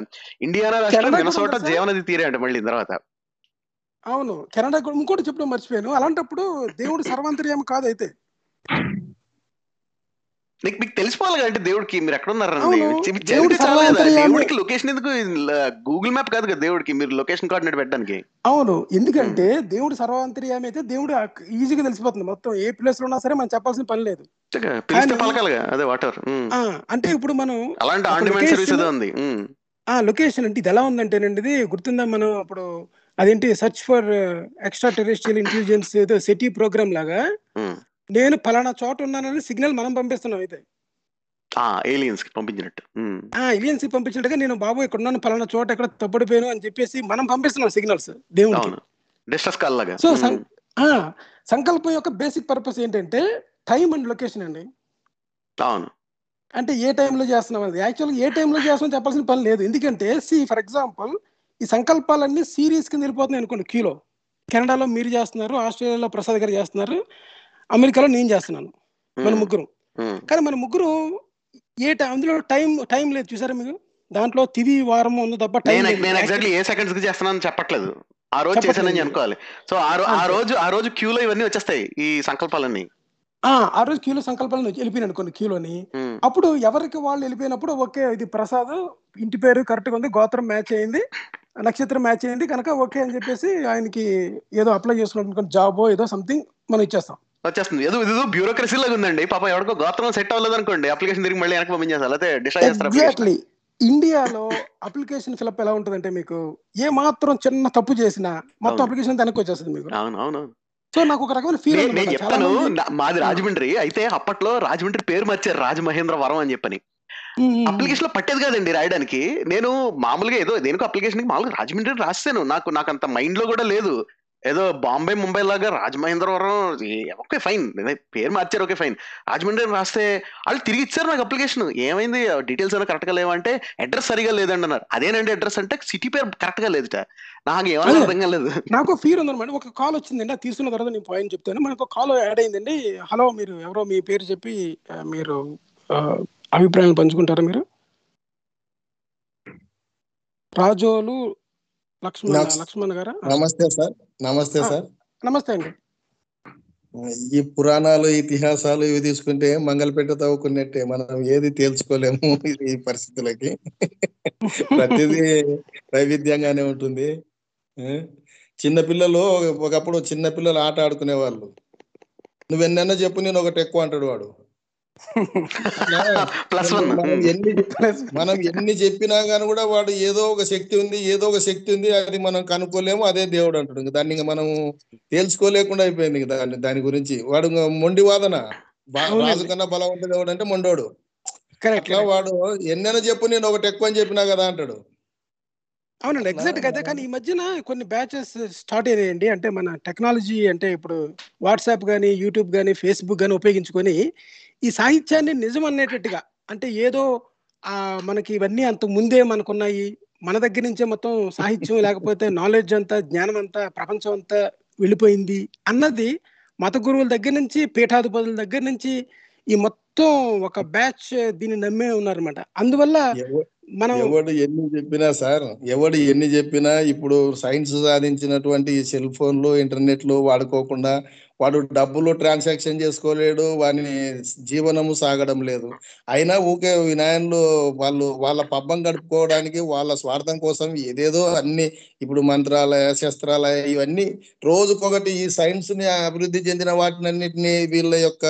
ఇండియానా రాష్ట్రం మినసోట? జీవనది తీరే అంట మళ్ళీ తర్వాత అవును కెనడా కూడా ఇంకోటి చెప్పడం మర్చిపోయాను అలాంటప్పుడు దేవుడు సర్వాంతర్యం కాదు అయితే నీకు మీకు తెలిసిపోవాలి అంటే దేవుడికి మీరు ఎక్కడ ఉన్నారండి చాలా. దేవుడికి లొకేషన్ ఎందుకు? గూగుల్ మ్యాప్ కాదు కదా దేవుడికి మీరు లొకేషన్ కోఆర్డినేట్ పెట్టడానికి. అవును. ఎందుకంటే దేవుడు సర్వాంతర్యామి అయితే దేవుడు ఈజీగా తెలిసిపోతుంది. మొత్తం ఏ ప్లేస్లో ఉన్నా సరే మనం చెప్పాల్సిన పని లేదు. అదే వాటర్ ఆ అంటే ఇప్పుడు మనం అలాంటి ఆన్ డిమాండ్ సర్వీస్ ఉంది. ఉమ్. ఆ లొకేషన్ అంటే ఇది ఎలా ఉందంటేనండి ఇది గుర్తుందా మనం ఇప్పుడు అదేంటి search for extraterrestrial intelligence ఏదో సెటీ ప్రోగ్రామ్ లాగా. నేను పలానా చోట ఉన్నానని సిగ్నల్ మనం పంపిస్తున్నాం అయితే. ఆ ఏలియన్స్కి పంపించినట్టు. ఏలియన్స్ పంపించినట్టుగా నేను బాబు ఇక్కడ ఉన్నాను పలానా చోట ఎక్కడ తప్పడిపోయాను అని చెప్పేసి మనం పంపిస్తున్నాం సిగ్నల్స్ దేవుడికి డిస్ట్రెస్ కాల్ లాగా. సో సంకల్పం యొక్క బేసిక్ పర్పస్ ఏంటంటే టైం అండ్ లొకేషన్ అండి. అవును. అంటే ఏ టైంలో చేస్తున్నాం అది యాక్చువల్గా ఏ టైంలో చేస్తున్నాం చెప్పాల్సిన పని లేదు. ఎందుకంటే సి ఫర్ ఎగ్జాంపుల్ ఈ సంకల్పాలన్నీ సిరీస్ కింద వెళ్ళిపోతున్నాయి అనుకోండి క్యూలో. కెనడాలో మీరు చేస్తున్నారు ఆస్ట్రేలియాలో ప్రసాద్ గారు చేస్తున్నారు అమెరికాలో నేను చేస్తున్నాను మన. ముగ్గురు. కానీ మన ముగ్గురు ఏ టైం అందులో టైం టైం లేదు చూసారా మీకు దాంట్లో తిది వారం ఉంది తప్ప టైం నేను ఎగ్జాక్ట్లీ ఏ సెకండ్స్కి చేస్తున్నాను చెప్పట్లేదు ఆ రోజు. చేశానని అనుకోవాలి సో ఆ. రోజు ఆ రోజు క్యూలో ఇవన్నీ వచ్చేస్తాయి ఈ సంకల్పాలన్నీ ఆ, ఆ రోజు క్యూలో సంకల్పాలను వెళ్ళిపోయినాను అనుకోండి క్యూలోని. అప్పుడు ఎవరికి వాళ్ళు వెళ్ళిపోయినప్పుడు ఓకే ఇది ప్రసాద్ ఇంటి పేరు కరెక్ట్గా ఉంది గోత్రం మ్యాచ్ అయింది నక్షత్రం మ్యాచ్ అయింది కనుక ఓకే అని చెప్పేసి ఆయనకి ఏదో అప్లై చేసుకున్నట్టు జాబ్ ఏదో సంథింగ్ మనం ఇచ్చేస్తాం వచ్చేస్తుంది. ఏదో ఏదో బ్యూరోక్రసీ లాగా ఉందండి. పాప ఎవరికో గోత్రం సెట్ అవ్వలేదు అనుకోండి. అప్లికేషన్ తిరిగి మళ్ళీ వెనక్కి పంపించేస్తారు. అయితే డిసైడ్ చేస్తారు. ఎగ్జాక్ట్లీ ఇండియాలో అప్లికేషన్ ఫిలప్ ఎలా ఉంటుందంటే మీకు ఏ మాత్రం చిన్న తప్పు చేసినా మొత్తం. అప్లికేషన్ వెనక్కి వచ్చేస్తుంది మీకు. అవును అవును సో నాకు ఒక రకమైన ఫీల్ నేను చెప్తాను మాది రాజమండ్రి. అయితే అప్పట్లో రాజమండ్రి పేరు మార్చారు రాజమహేంద్ర వరం అని చెప్పని. అప్లికేషన్లో పట్టేది కాదండి రాయడానికి. నేను మామూలుగా ఏదో దేనికో అప్లికేషన్ మామూలుగా రాజమండ్రి రాస్తాను. నాకు నాకు అంత మైండ్లో కూడా లేదు. ఏదో బాంబే ముంబై లాగా రాజమహేంద్రవరం ఓకే ఫైన్ పేరు మార్చారు ఓకే ఫైన్ రాజమండ్రి అని రాస్తే వాళ్ళు తిరిగి ఇచ్చారు నాకు అప్లికేషన్ ఏమైంది? డీటెయిల్స్ అయినా కరెక్ట్గా లేవంటే అడ్రస్ సరిగా లేదండి అన్నారు అదేనండి అడ్రస్ అంటే సిటీ పేరు కరెక్ట్గా లేదుట. నాకు ఏమన్నా అదే. అర్థం కాలేదు. నాకు ఫీల్ ఉందన్నమాట. ఒక కాల్ వచ్చిందండి అది తీసుకున్న తర్వాత నేను పాయింట్ చెప్తాను. మనకు కాల్ యాడ్ అయిందండి. హలో మీరు ఎవరో మీ పేరు చెప్పి మీరు అభిప్రాయాలు పంచుకుంటారా మీరు? రాజోలు లక్ష్మణ నమస్- లక్ష్మణ్ గారా? నమస్తే సార్ నమస్తే. సార్. నమస్తే అండి. ఈ పురాణాలు ఇతిహాసాలు ఇవి తీసుకుంటే మంగళపేట తవ్వుకున్నట్టే మనం ఏది తేల్చుకోలేము ఈ పరిస్థితులకి. ప్రతిదీ వైవిధ్యంగానే ఉంటుంది? చిన్నపిల్లలు ఒకప్పుడు చిన్నపిల్లలు ఆట ఆడుకునే వాళ్ళు నువ్వెన్నైనా చెప్పు నేను ఒకటి ఎక్కువ అంటాడు వాడు. ప్లస్ వన్ మనం ఎన్ని మనం ఎన్ని చెప్పినా గానీ కూడా వాడు ఏదో ఒక శక్తి ఉంది ఏదో ఒక శక్తి ఉంది అది మనం కనుక్కోలేము అదే దేవుడు అంటాడు. ఇంక దాన్ని ఇంక మనం తేల్చుకోలేకుండా అయిపోయింది దాన్ని దాని గురించి. వాడు మొండి వాదన. రాజు కన్నా బలవంతుడు దేవుడు అంటే మొండోడు. అట్లా వాడు ఎన్నైనా చెప్పు నేను ఒకటి ఎక్కువ అని చెప్పినా కదా అంటాడు. అవునండి ఎగ్జాక్ట్ అదే కానీ ఈ మధ్యన కొన్ని బ్యాచెస్ స్టార్ట్ అయినాయండి. అంటే మన టెక్నాలజీ అంటే ఇప్పుడు వాట్సాప్ కానీ యూట్యూబ్ కానీ ఫేస్బుక్ కానీ ఉపయోగించుకొని ఈ సాహిత్యాన్ని నిజం అనేటట్టుగా అంటే ఏదో ఆ మనకి ఇవన్నీ అంత ముందే మనకున్నాయి. మన దగ్గర నుంచే మొత్తం సాహిత్యం లేకపోతే నాలెడ్జ్ అంతా జ్ఞానం అంతా ప్రపంచం అంతా వెళ్ళిపోయింది అన్నది మత గురువుల దగ్గర నుంచి పీఠాధిపతుల దగ్గర నుంచి ఈ మొత్తం ఒక బ్యాచ్ దీన్ని నమ్మే ఉన్నారన్నమాట. అందువల్ల మనం ఎవడు ఎన్ని చెప్పినా సార్ ఎవడు ఎన్ని చెప్పినా ఇప్పుడు సైన్స్ సాధించినటువంటి ఈ సెల్ ఫోన్లు ఇంటర్నెట్లు వాడుకోకుండా వాడు డబ్బులు ట్రాన్సాక్షన్ చేసుకోలేడు వాని జీవనము సాగడం లేదు. అయినా ఊకే వినాయన్లు వాళ్ళు వాళ్ళ పబ్బం గడుపుకోవడానికి వాళ్ళ స్వార్థం కోసం ఏదేదో అన్ని ఇప్పుడు మంత్రాలయ శస్త్రాలయ ఇవన్నీ రోజుకొకటి ఈ సైన్స్ని అభివృద్ధి చెందిన వాటినన్నిటిని వీళ్ళ యొక్క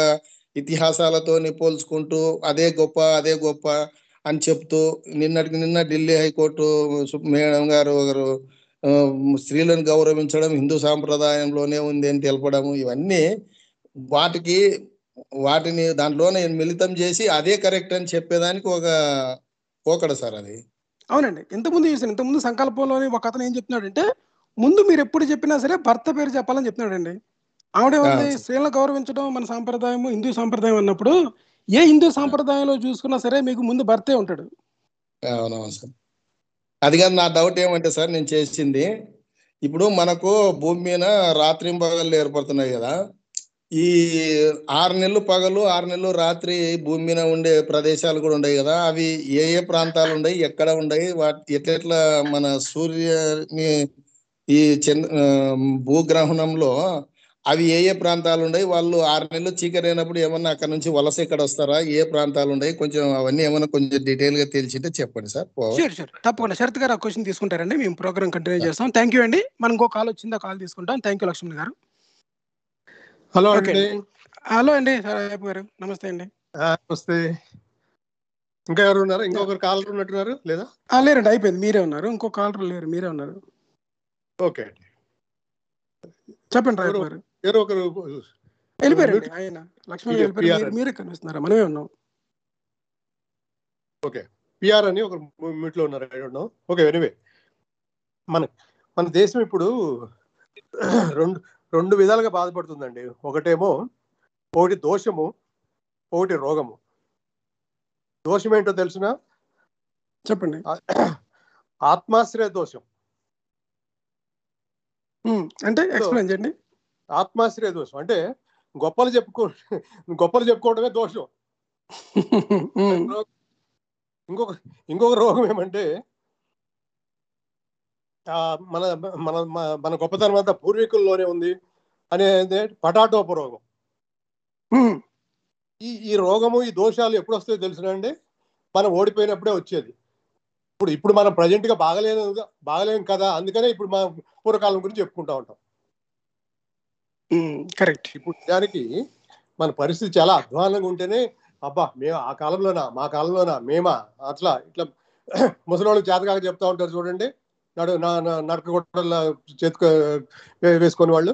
ఇతిహాసాలతోని పోల్చుకుంటూ అదే గొప్ప అదే గొప్ప అని చెప్తూ నిన్నటికి నిన్న ఢిల్లీ హైకోర్టు మేడం గారు ఒకరు స్త్రీలను గౌరవించడం హిందూ సాంప్రదాయంలోనే ఉంది అని తెలపడము ఇవన్నీ వాటికి వాటిని దాంట్లోనే మిళితం చేసి అదే కరెక్ట్ అని చెప్పేదానికి ఒక పోకడ సార్ అది. అవునండి. ఇంతకుముందు చూసాను ఇంతకుముందు సంకల్పంలోని ఒక అతను ఏం చెప్తున్నాడంటే ముందు మీరు ఎప్పుడు చెప్పినా సరే భర్త పేరు చెప్పాలని చెప్తున్నాడండి ఆవిడ. స్త్రీలను గౌరవించడం మన సాంప్రదాయం హిందూ సాంప్రదాయం అన్నప్పుడు ఏ హిందూ సాంప్రదాయంలో చూసుకున్నా సరే మీకు ముందు భర్తే ఉంటాడు. అవునవును సార్. అది కాదు నా డౌట్ ఏమంటే సార్ నేను చేసింది ఇప్పుడు మనకు భూమి మీద రాత్రి పగలు ఏర్పడుతున్నాయి కదా. ఈ ఆరు నెలలు పగలు ఆరు నెలలు రాత్రి భూమి మీద ఉండే ప్రదేశాలు కూడా ఉన్నాయి కదా. అవి ఏ ఏ ప్రాంతాలు ఉన్నాయి ఎక్కడ ఉన్నాయి వాటి ఎట్లెట్లా మన సూర్యని ఈ చంద్ర భూగ్రహణంలో అవి ఏ ఏ ప్రాంతాలు ఉన్నాయి వాళ్ళు ఆరు నెలలు చీకటి అయినప్పుడు ఏమన్నా అక్కడ నుంచి వలస ఇక్కడ వస్తారా ఏ ప్రాంతాలు ఉన్నాయి కొంచెం అవన్నీ ఏమన్నా కొంచెం డీటెయిల్గా తెలిసింటే చెప్పండి సార్. తప్పకుండా. శరత్ గారు ఆ క్వశ్చన్ తీసుకుంటారండి. మేము ప్రోగ్రామ్ కంటిన్యూ చేస్తాం. థ్యాంక్ యూ అండి. మనం ఇంకో కాల్ వచ్చిందా? కాల్ తీసుకుంటాం. థ్యాంక్ యూ లక్ష్మణ్ గారు. హలో ఓకే అండి హలో అండి గారు. నమస్తే అండి. ఆ, నమస్తే. ఇంకా ఎవరు ఉన్నారు? ఇంకొకరు కాలర్ ఉన్నట్టున్నారు? లేదా? ఆ, లేరండి. అయిపోయింది. మీరే ఉన్నారు. ఇంకో కాలర్ లేరు. మీరే ఉన్నారు. ఓకే అండి. చెప్పండి ఎవరు? గారు. ఎవరో ఒకరు వెళ్ళిపోయారండి ఆయన. లక్ష్మణ్ వెళ్ళిపోయారు. మీరు- కనిపిస్తున్నారా? మనమే ఉన్నాం. పిఆర్ అని ఒక మీట్లో ఉన్నారు. I don't know okay anyway మన మన దేశం ఇప్పుడు రెండు రెండు విధాలుగా బాధపడుతుందండి. ఒకటేమో ఒకటి దోషము ఒకటి రోగము. దోషం ఏంటో తెలిసిన? చెప్పండి. ఆత్మాశ్రయ దోషం. అంటే ఎక్స్ప్లెయిన్ చేయండి. ఆత్మాశ్రయ దోషం. అంటే గొప్పలు చెప్పుకో గొప్పలు చెప్పుకోవడమే దోషం. ఇంకొక ఇంకొక రోగం ఏమంటే మన మన మన- మన గొప్పతనం అంతా పూర్వీకుల్లోనే ఉంది అనేది పటాటోప రోగం. ఈ ఈ రోగము ఈ దోషాలు ఎప్పుడు వస్తాయో తెలుసునండి మనం ఓడిపోయినప్పుడే వచ్చేది. ఇప్పుడు ఇప్పుడు మనం ప్రజెంట్గా బాగలేదు బాగలేం కదా అందుకనే ఇప్పుడు మా పూర్వకాలం గురించి చెప్పుకుంటా ఉంటాం. కరెక్ట్. ఇప్పుడు నిజానికి మన పరిస్థితి చాలా అధ్వానంగా ఉంటేనే అబ్బా మేము ఆ కాలంలోనా మా కాలంలోనా మేమా అట్లా ఇట్లా ముసలోళ్ళు చేతకాక చెప్తా ఉంటారు చూడండి. నడు నడక గొడ్డల చేతికి వేసుకొని వాళ్ళు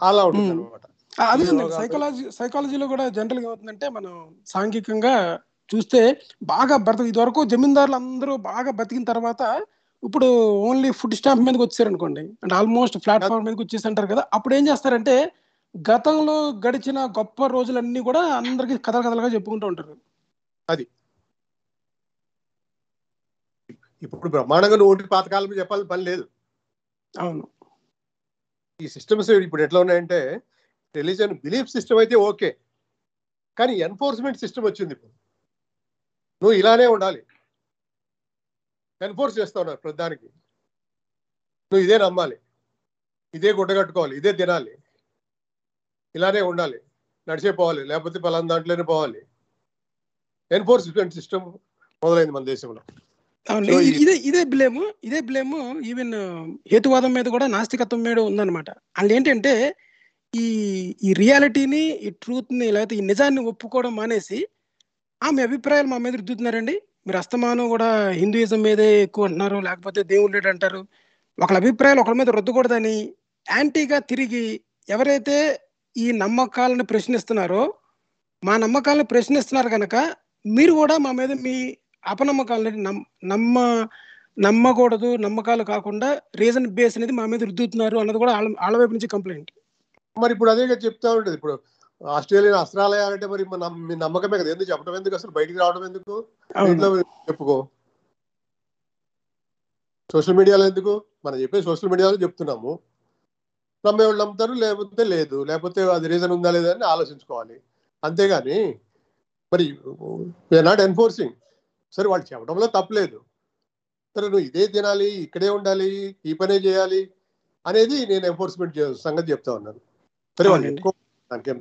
అలా ఉంటుంది. అనమాట అదే సైకాలజీ సైకాలజీలో కూడా జనరల్గా ఏమవుతుందంటే మనం సాంఘికంగా చూస్తే బాగా బ్రత ఇదివరకు జమీందారులు అందరూ బాగా బతికిన తర్వాత ఇప్పుడు ఓన్లీ ఫుడ్ స్టాంప్ మీదకి వచ్చారు అనుకోండి అంటే ఆల్మోస్ట్ ప్లాట్ఫామ్ మీదకి వచ్చేసి అంటారు కదా అప్పుడు ఏం చేస్తారంటే గతంలో గడిచిన గొప్ప రోజులన్నీ కూడా అందరికి కథలు కథలుగా చెప్పుకుంటూ ఉంటారు. ఇప్పుడు బ్రహ్మాండంగా నువ్వు పాతకాలం చెప్పాలని పని లేదు. అవును. ఈ సిస్టమ్స్ ఇప్పుడు ఎట్లా ఉన్నాయంటే రిలీజన్ బిలీఫ్ సిస్టమ్ అయితే ఓకే కానీ ఎన్ఫోర్స్మెంట్ సిస్టమ్ వచ్చింది ఇప్పుడు. నువ్వు ఇలానే ఉండాలి. ఎన్ఫోర్స్ చేస్తా ఉన్నారు ప్రధానికి. నువ్వు ఇదే నమ్మాలి. ఇదే గుడ్డ కట్టుకోవాలి. ఇదే తినాలి. ఇలానే ఉండాలి. నడిచే పోవాలి. లేకపోతే పలానా దాంట్లోనే పోవాలి. ఎన్ఫోర్స్మెంట్ సిస్టమ్ మొదలైంది మన దేశంలో. ఇదే ఇదే బ్లేమ్ ఇదే బ్లేమ్ ఈవెన్ హేతువాదం మీద కూడా నాస్తికత్వం మీద ఉందన్నమాట. అందులో ఏంటంటే ఈ ఈ రియాలిటీని ఈ ట్రూత్ని లేకపోతే ఈ నిజాన్ని ఒప్పుకోవడం మానేసి ఆ మీ అభిప్రాయాలు మా మీద రుద్దుతున్నారండి. మీరు అస్తమానం కూడా హిందూయిజం మీదే ఎక్కువ అంటున్నారు లేకపోతే దేవుడు లేడు అంటారు. ఒకళ్ళ అభిప్రాయాలు ఒకళ్ళ మీద రుద్దకూడదని యాంటీగా తిరిగి ఎవరైతే ఈ నమ్మకాలను ప్రశ్నిస్తున్నారో మా నమ్మకాలను ప్రశ్నిస్తున్నారు కనుక మీరు కూడా మా మీద మీ అపనమ్మకాలని నమ్మ నమ్మకూడదు నమ్మకాలు కాకుండా రీజన్ బేస్ అనేది మా మీద రుద్దుతున్నారు అన్నది కూడా వాళ్ళ వైపు నుంచి కంప్లైంట్. మరి ఇప్పుడు అదే చెప్తా ఉంటుంది. ఇప్పుడు ఆస్ట్రేలియన్ అస్త్రాలయాలు అంటే మరి మీ నమ్మకమే కదా. ఎందుకు చెప్పడం ఎందుకు? అసలు బయటికి రావడం ఎందుకు? చెప్పుకో. సోషల్ మీడియాలో ఎందుకు? మనం చెప్పే సోషల్ మీడియాలో చెప్తున్నాము. నమ్మే వాళ్ళు నమ్ముతారు లేకపోతే లేదు. లేకపోతే అది రీజన్ ఉందా లేదా అని ఆలోచించుకోవాలి. అంతేగాని మరి వీఆర్ నాట్ ఎన్ఫోర్సింగ్ సరే వాళ్ళు చెప్పడంలో తప్పలేదు సరే నువ్వు ఇదే తినాలి ఇక్కడే ఉండాలి ఈ పనే చేయాలి అనేది నేను ఎన్ఫోర్స్మెంట్ సంగతి చెప్తా ఉన్నాను. సరే వాళ్ళు దానికేం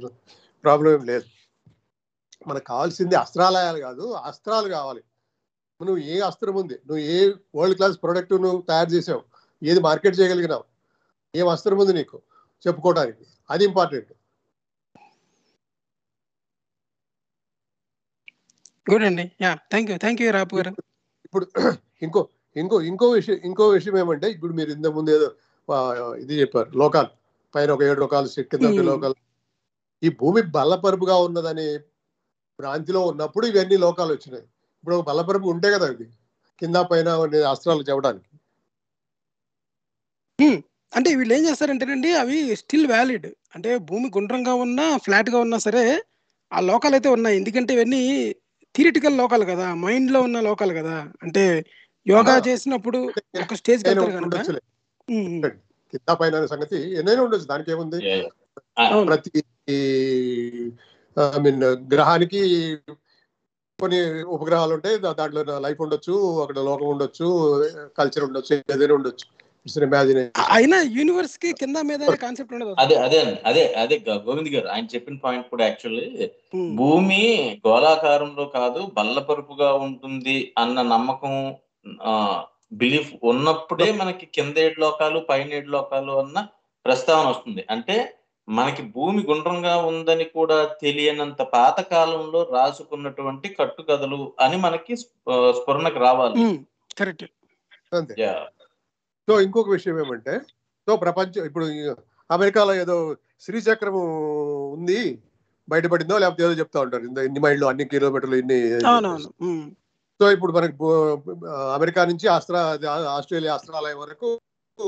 ప్రాబ్లం ఏం లేదు. మనకు కావాల్సింది అస్త్రాలయాలు కాదు అస్త్రాలు కావాలి. నువ్వు ఏ అస్త్రం ఉంది? నువ్వు ఏ వరల్డ్ క్లాస్ ప్రొడక్ట్ నువ్వు తయారు చేసావు? ఏది మార్కెట్ చేయగలిగినావు? ఏం అస్త్రం ఉంది నీకు? చెప్పుకోవడానికి. అది ఇంపార్టెంట్ గుడ్ అండి. Thank you thank you Rapu garu. ఇప్పుడు ఇంకో ఇంకో ఇంకో విషయం ఇంకో విషయం ఏమంటే ఇప్పుడు మీరు ఇంత ముందు ఏదో ఇది చెప్పారు. లోకాలు. పైన ఒక ఏడు లోకాలు కింద ఒక Hmm. లోకాలు ఈ భూమి బల్లపరుపుగా ఉన్నదని భ్రాంతిలో ఉన్నప్పుడు ఇవన్నీ లోకాలు వచ్చినాయి. ఇప్పుడు ఒక బల్లపరుపు ఉంటే కదా ఇది. కింద పైన అస్త్రాలు చెప్పడానికి అంటే వీళ్ళు ఏం చేస్తారంటేనండి అవి స్టిల్ వ్యాలిడ్. అంటే భూమి గుండ్రంగా ఉన్నా ఫ్లాట్గా ఉన్నా సరే ఆ లోకాలు అయితే ఉన్నాయి. ఎందుకంటే ఇవన్నీ థిరిటికల్ లోకాలు కదా. మైండ్లో ఉన్న లోకాలు కదా. అంటే యోగా. చేసినప్పుడు ఒక స్టేజ్ కింద పైన అనే సంగతి. ఎన్నైనా ఉండొచ్చు. దానికి ఏముంది? ప్రతి ఐ మీన్ గ్రహానికి కొన్ని ఉపగ్రహాలు ఉంటాయి. దాంట్లో లైఫ్ ఉండొచ్చు అక్కడ లోకం ఉండొచ్చు కల్చర్ ఉండొచ్చు ఏదైనా ఉండొచ్చు. అయినా యూనివర్స్కి కింద మీద కాన్సెప్ట్ ఉండదు. అదే అదే అండి అదే అదే గ- గోవింద్ గారు ఆయన చెప్పిన పాయింట్ కూడా యాక్చువల్లీ ఉమ్. భూమి గోళాకారంలో కాదు బల్లపరుపుగా ఉంటుంది అన్న నమ్మకం బిలీఫ్ ఉన్నప్పుడే మనకి కింద ఏడు లోకాలు పైన ఏడు లోకాలు అన్న ప్రస్తావన వస్తుంది. అంటే మనకి భూమి గుండ్రంగా ఉందని కూడా తెలియనంత పాత కాలంలో రాసుకున్నటువంటి కట్టుకథలు అని మనకి స్ఫ- స్ఫురణకు రావాలి. కరెక్ట్. సో ఇంకొక విషయం ఏమంటే సో ప్రపంచం ఇప్పుడు అమెరికాలో ఏదో శ్రీచక్రం ఉంది బయటపడిందో లేకపోతే ఏదో చెప్తా ఉంటారు. ఇంత ఇన్ని మైళ్ళు అన్ని కిలోమీటర్లు ఇన్ని సో ఇప్పుడు మనకి అమెరికా నుంచి ఆస్ట్రా ఆస్ట్రేలియా ఆస్ట్రాలయం వరకు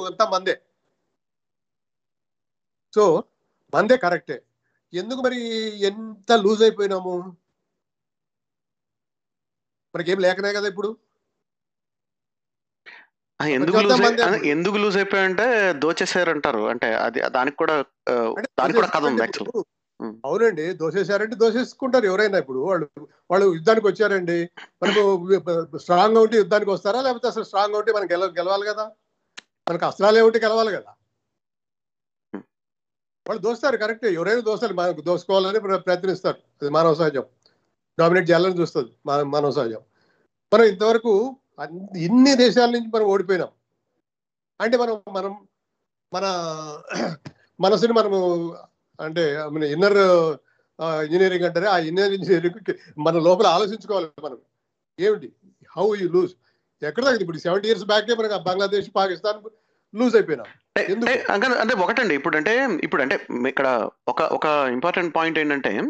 అంతా మందే. సో మందే కరెక్టే. ఎందుకు మరి ఎంత లూజ్ అయిపోయినాము? మనకేం లేకనే కదా ఇప్పుడు. ఎందుకు లూజ్. ఎందుకు లూజ్ అయిపోయాయంటే దోచేసారంటారు అంటే అది దానికి కూడా దానికి కూడా కథ ఉంది యాక్చువల్. అవునండి దోసేసారంటే దోసేసుకుంటారు ఎవరైనా ఇప్పుడు. వాళ్ళు వాళ్ళు యుద్ధానికి వచ్చారండి. మనకు స్ట్రాంగ్గా ఉంటే యుద్ధానికి వస్తారా? లేకపోతే అసలు స్ట్రాంగ్గా ఉంటే మనం గెల గెలవాలి కదా? మనకు అస్త్రాలే ఉంటే గెలవాలి కదా. వాళ్ళు దోస్తారు కరెక్ట్. ఎవరైనా దోస్తారు మనకు దోసుకోవాలని ప్రయత్నిస్తారు. అది మానవ సహజం. డామినేట్ చేయాలని చూస్తుంది మన మానవ సహజం. మనం ఇంతవరకు అన్ని- ఇన్ని దేశాల నుంచి మనం ఓడిపోయినాం. అంటే మనం మనం మన మనసుని మనము అంటే ఇన్నర్ ఇంజనీరింగ్ అంటారే ఆ ఇన్నర్ ఇంజనీరింగ్ మన లోపల ఆలోచించుకోవాలి మనం. ఏమిటి? హౌ యూ లూజ్ ఎక్కడ తగ్గింది ఇప్పుడు సెవెంటీ ఇయర్స్ బ్యాకే మనకు బంగ్లాదేశ్ పాకిస్తాన్ లూజ్ అయిపోయినాం. అంటే ఒకటండి. ఇప్పుడు అంటే ఇప్పుడు అంటే ఇక్కడ ఒక ఒక ఇంపార్టెంట్ పాయింట్ ఏంటంటే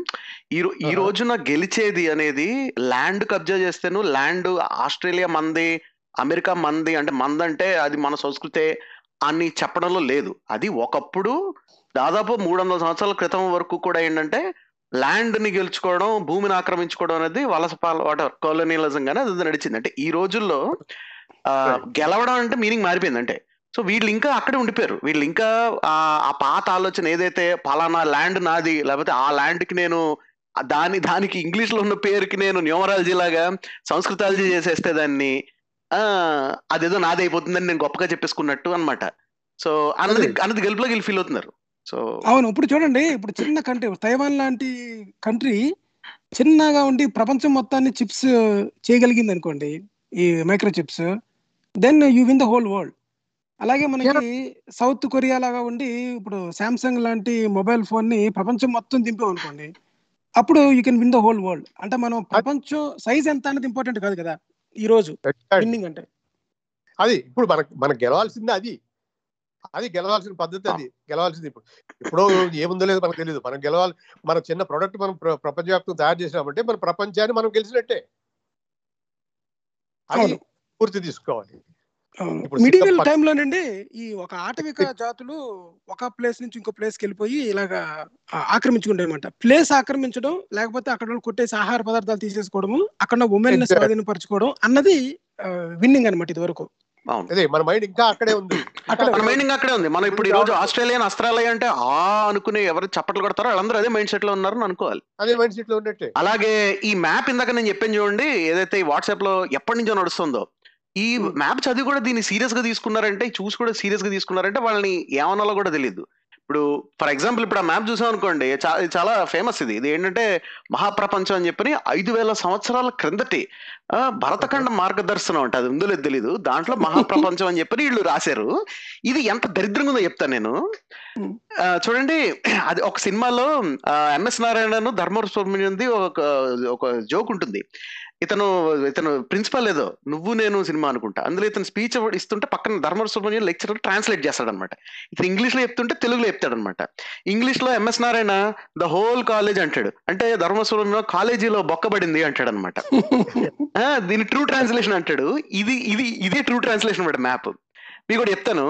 ఈ రో- ఈ ఆహా. రోజున గెలిచేది అనేది ల్యాండ్ కబ్జా చేస్తేను ల్యాండ్ ఆస్ట్రేలియా మంది అమెరికా మంది అంటే మందంటే అది మన సంస్కృతే అని చెప్పడంలో లేదు. అది ఒకప్పుడు దాదాపు మూడు వందల సంవత్సరాల క్రితం వరకు కూడా ఏంటంటే ల్యాండ్ని గెలుచుకోవడం భూమిని ఆక్రమించుకోవడం అనేది వలస పాల వాటర్ కాలనియలిజం గానే అది నడిచింది. అంటే ఈ రోజుల్లో ఆ. గెలవడం అంటే మీనింగ్ మారిపోయింది. అంటే సో వీళ్ళు ఇంకా అక్కడే ఉండిపోయారు. వీళ్ళు ఇంకా ఆ పాత ఆలోచన ఏదైతే పలానా ల్యాండ్ నాది లేకపోతే ఆ ల్యాండ్కి నేను దాని దానికి ఇంగ్లీష్లో ఉన్న పేరుకి నేను న్యూమరాలజీ లాగా సంస్కృతాలజీ చేసేస్తే దాన్ని ఆ అదేదో నాది అయిపోతుందని నేను గొప్పగా చెప్పేసుకున్నట్టు అన్నమాట. సో అన్నది. అన్నది గెలుపులో గెలిపి ఫీల్ అవుతున్నారు. సో అవును ఇప్పుడు చూడండి ఇప్పుడు చిన్న కంట్రీ తైవాన్ లాంటి కంట్రీ చిన్నగా ఉండి ప్రపంచం మొత్తాన్ని చిప్స్ చేయగలిగింది అనుకోండి ఈ micro chips then you win the whole world. అలాగే మనకి సౌత్ కొరియా లాగా ఉండి ఇప్పుడు సామ్సంగ్ లాంటి మొబైల్ ఫోన్ని ప్రపంచం మొత్తం దింపాం అనుకోండి అప్పుడు you can win the whole world అంటే మనం ప్రపంచం సైజ్ ఎంత అనేది ఇంపార్టెంట్ కాదు కదా ఈ రోజు విన్నింగ్ అంటే. అది ఇప్పుడు మనకు మనకు గెలవాల్సింది అది. అది గెలవాల్సిన పద్ధతి అది. గెలవాల్సింది ఇప్పుడు. ఇప్పుడు ఏముందో లేదో మనకు తెలియదు మనం గెలవాలి మన చిన్న ప్రొడక్ట్ మనం ప్ర- ప్రపంచవ్యాప్తం తయారు చేసినామంటే మన ప్రపంచాన్ని మనం గెలిచినట్టే. అది. పూర్తి తీసుకోవాలి. మిడివల్ టైంలోనండి ఈ ఒక ఆటవిక జాతులు ఒక ప్లేస్ నుంచి ఇంకో ప్లేస్కి వెళ్ళిపోయి ఇలాగా ఆక్రమించుకుంటాయన్నమాట. ప్లేస్ ఆక్రమించడం లేకపోతే అక్కడ ఉన్న కొట్టేసి ఆహార పదార్థాలు తీసేసుకోవడము అక్కడ ఉమెన్. స్వాధీనపరచుకోవడం అన్నది విన్నింగ్ అనమాట ఇది వరకు అదే మన మైండ్ ఇంకా అక్కడే ఉంది. అక్కడ మన మైండింగ్ అక్కడే ఉంది. మనం ఇప్పుడు ఈ రోజు ఆస్ట్రేలియన్ అస్త్రాలయ అంటే ఆ అనుకునే ఎవరు చప్పట్లు కొడతారో వాళ్ళందరూ అదే మైండ్ సెట్లో ఉన్నారని అనుకోవాలి. అదే మైండ్ సెట్లో ఉన్నట్టే. అలాగే ఈ మ్యాప్ ఇందాక నేను చెప్పాను చూడండి ఏదైతే ఈ వాట్సాప్లో ఎప్పటి నుంచో నడుస్తుందో ఈ. మ్యాప్ చదివి కూడా దీన్ని సీరియస్గా తీసుకున్నారంటే చూసి కూడా సీరియస్గా తీసుకున్నారంటే వాళ్ళని ఏమనాలో కూడా తెలియదు ఇప్పుడు ఫర్ ఎగ్జాంపుల్ ఇప్పుడు ఆ మ్యాప్ చూసాం అనుకోండి చాలా ఫేమస్ ఇది. ఇది ఏంటంటే మహాప్రపంచం అని చెప్పని ఐదు వేల సంవత్సరాల క్రిందటి ఆ, భరతఖండ మార్గదర్శనం అంటే. అది ఉందో లేదు తెలీదు. దాంట్లో మహాప్రపంచం అని చెప్పని వీళ్ళు రాశారు. ఇది ఎంత దరిద్రంగా ఉందో చెప్తాను నేను. చూడండి అది ఒక సినిమాలో ఎంఎస్ నారాయణను ధర్మ సుబ్రహ్మణ్యంది ఒక ఒక జోక్ ఉంటుంది. ఇతను ఇతను ప్రిన్సిపల్ ఏదో నువ్వు నేను సినిమా అనుకుంటా. అందులో ఇతను స్పీచ్ ఇస్తుంటే పక్కన ధర్మ సుబ్రహ్మణ్యం లెక్చరర్ ట్రాన్స్లేట్ చేస్తాడనమాట. ఇతను ఇంగ్లీష్లో చెప్తుంటే తెలుగులో చెప్తాడనమాట. ఇంగ్లీష్లో MS Narayana the whole college అంటాడు. అంటే ధర్మ సుబ్రహ్మణ్యం కాలేజీలో బొక్కబడింది అంటాడు అనమాట దీని ట్రూ ట్రాన్స్లేషన్ అంటాడు. ఇది ఇది ఇదే ట్రూ ట్రాన్స్లేషన్ అనమాట మ్యాప్ మీకు కూడా చెప్తాను.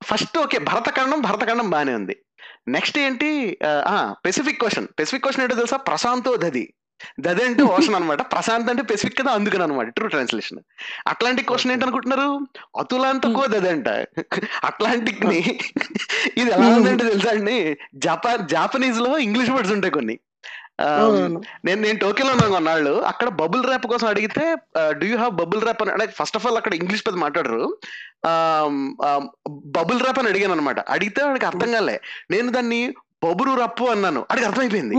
ఫస్ట్ ఓకే భరతఖండం భరతఖండం బానే ఉంది. నెక్స్ట్ ఏంటి? పెసిఫిక్ క్వశ్చన్ పెసిఫిక్ క్వశ్చన్ ఏంటో తెలుసా? ప్రశాంతో దది దది అంటే ఓషన్ అనమాట ప్రశాంత్ అంటే పెసిఫిక్ కదా అందుకని అనమాట ట్రూ ట్రాన్స్లేషన్ అట్లాంటిక్ క్వశ్చన్ ఏంటి అనుకుంటున్నారు అతులాంతకో దది అంట అట్లాంటిక్ని ఇది ఎలా ఉందంటే తెలుసా అండి? జపాన్ జాపనీస్లో ఇంగ్లీష్ వర్డ్స్ ఉంటాయి కొన్ని. అవునవును నేను నేను టోక్యోలో ఉన్నాను కొన్నాళ్ళు. అక్కడ బబుల్ ర్యాప్ కోసం అడిగితే do you have bubble wrap అని అంటే ఫస్ట్ ఆఫ్ ఆల్ అక్కడ ఇంగ్లీష్ పెద్ద మాట్లాడరు. బబుల్ ర్యాప్ అని అడిగాను అనమాట అడిగితే వాడికి అర్థం కాలే. నేను దాన్ని బబురు రప్పు అన్నాను. వాడికి అర్థమైపోయింది.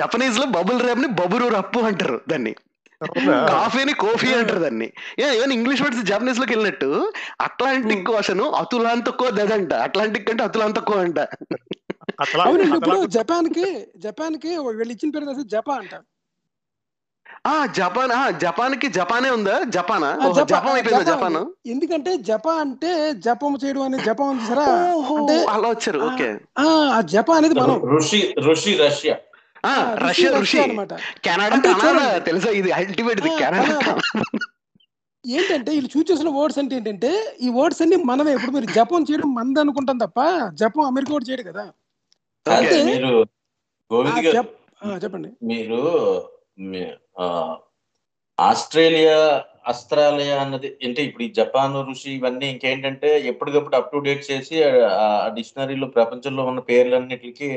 జపనీస్లో బబుల్ ర్యాప్ని బబురు రప్పు అంటారు దాన్ని? కాఫీని కోఫీ అంటారు దాన్ని. ఈవెన్ ఇంగ్లీష్ వర్డ్స్ జపనీస్లోకి వెళ్ళినట్టు అట్లాంటిక్ ఓషన్ అతులాంతకో దదంట. అట్లాంటిక్ అంటే అతులాంతకో అంట. అట్లా అవునండి ఇప్పుడు జపాన్కి జపాన్కి వీళ్ళు ఇచ్చిన పేరు జపా అంట ఆ జపాన్ ఆ జపాన్కి జపానే ఉందా? జపానా? ఆ, ఓహో, జపా జపం అయిపోయిందా జపా జపాన్. ఎందుకంటే జపా అంటే జపం చేయడం అనే జపం ఉంది సరా? ఓహో అంటే అలా వచ్చారు. ఆ, ఓకే. ఆ ఆ జపా అనేది మనం ఋషి ఋషి రష్యా. ఆ ఆ, ఋషి రష్యా ఋషి రష్యా అన్నమాట. కెనడా అంటే కనాడా చూడండి. తెలుసా? ఇది అల్టిమేట్ ఇది ఆ, కెనడా కనాడా. ఏంటంటే వీళ్ళు చూస్ చేసిన వర్డ్స్ అంటే ఏంటంటే ఈ వర్డ్స్ అన్ని మనమే. ఇప్పుడు మీరు జపం చేయడం మంది అనుకుంటాం తప్ప జపం అమెరికా వాడు చేయడు కదా. కాదు, అంటే మీరు ఆ గోవింద్ గారు జప్ ఆ, చెప్పండి. మీరు ఆస్ట్రేలియా ఆస్ట్రాలియా అన్నది అంటే ఇప్పుడు ఈ జపాన్ ఋషి ఇవన్నీ ఇంకేంటంటే ఎప్పటికప్పుడు అప్ టు డేట్ చేసి ఆ డిక్షనరీలో ప్రపంచంలో ఉన్న పేర్లన్నిటికి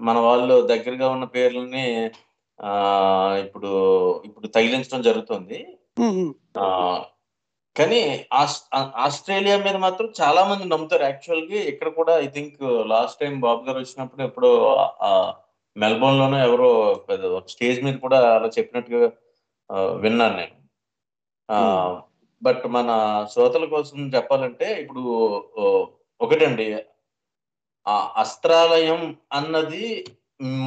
మన వాళ్ళు దగ్గరగా ఉన్న పేర్లని ఆ ఇప్పుడు ఇప్పుడు తగిలించడం జరుగుతుంది. కానీ ఆస్ట్రేలియా మీద మాత్రం చాలా మంది నమ్ముతారు. యాక్చువల్గా ఇక్కడ కూడా I think last time Babu garu వచ్చినప్పుడు ఎప్పుడో మెల్బోర్న్ లోనో ఎవరో స్టేజ్ మీద కూడా అలా చెప్పినట్టుగా విన్నాను నేను. బట్ మన శ్రోతల కోసం చెప్పాలంటే ఇప్పుడు ఒకటండి. ఆ అస్త్రాలయం అన్నది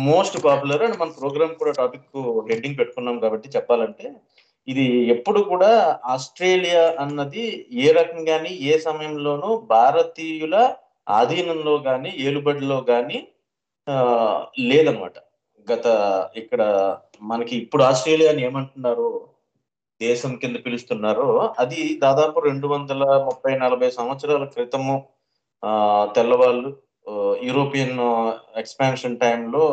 మోస్ట్ పాపులర్ అండ్ మన ప్రోగ్రామ్ కూడా టాపిక్ హెడ్డింగ్ పెట్టుకున్నాం కాబట్టి చెప్పాలంటే ఇది ఎప్పుడు కూడా ఆస్ట్రేలియా అన్నది ఏ రకంగాని ఏ సమయంలోనూ భారతీయుల ఆధీనంలో గాని ఏలుబడిలో గాని ఆ, లేదన్నమాట. గత ఇక్కడ మనకి ఇప్పుడు ఆస్ట్రేలియాని ఏమంటున్నారు? దేశం కింద పిలుస్తున్నారో అది దాదాపు రెండు వందల ముప్పై నలభై సంవత్సరాల క్రితము ఆ తెల్లవాళ్ళు యూరోపియన్ ఎక్స్పాన్షన్ టైంలో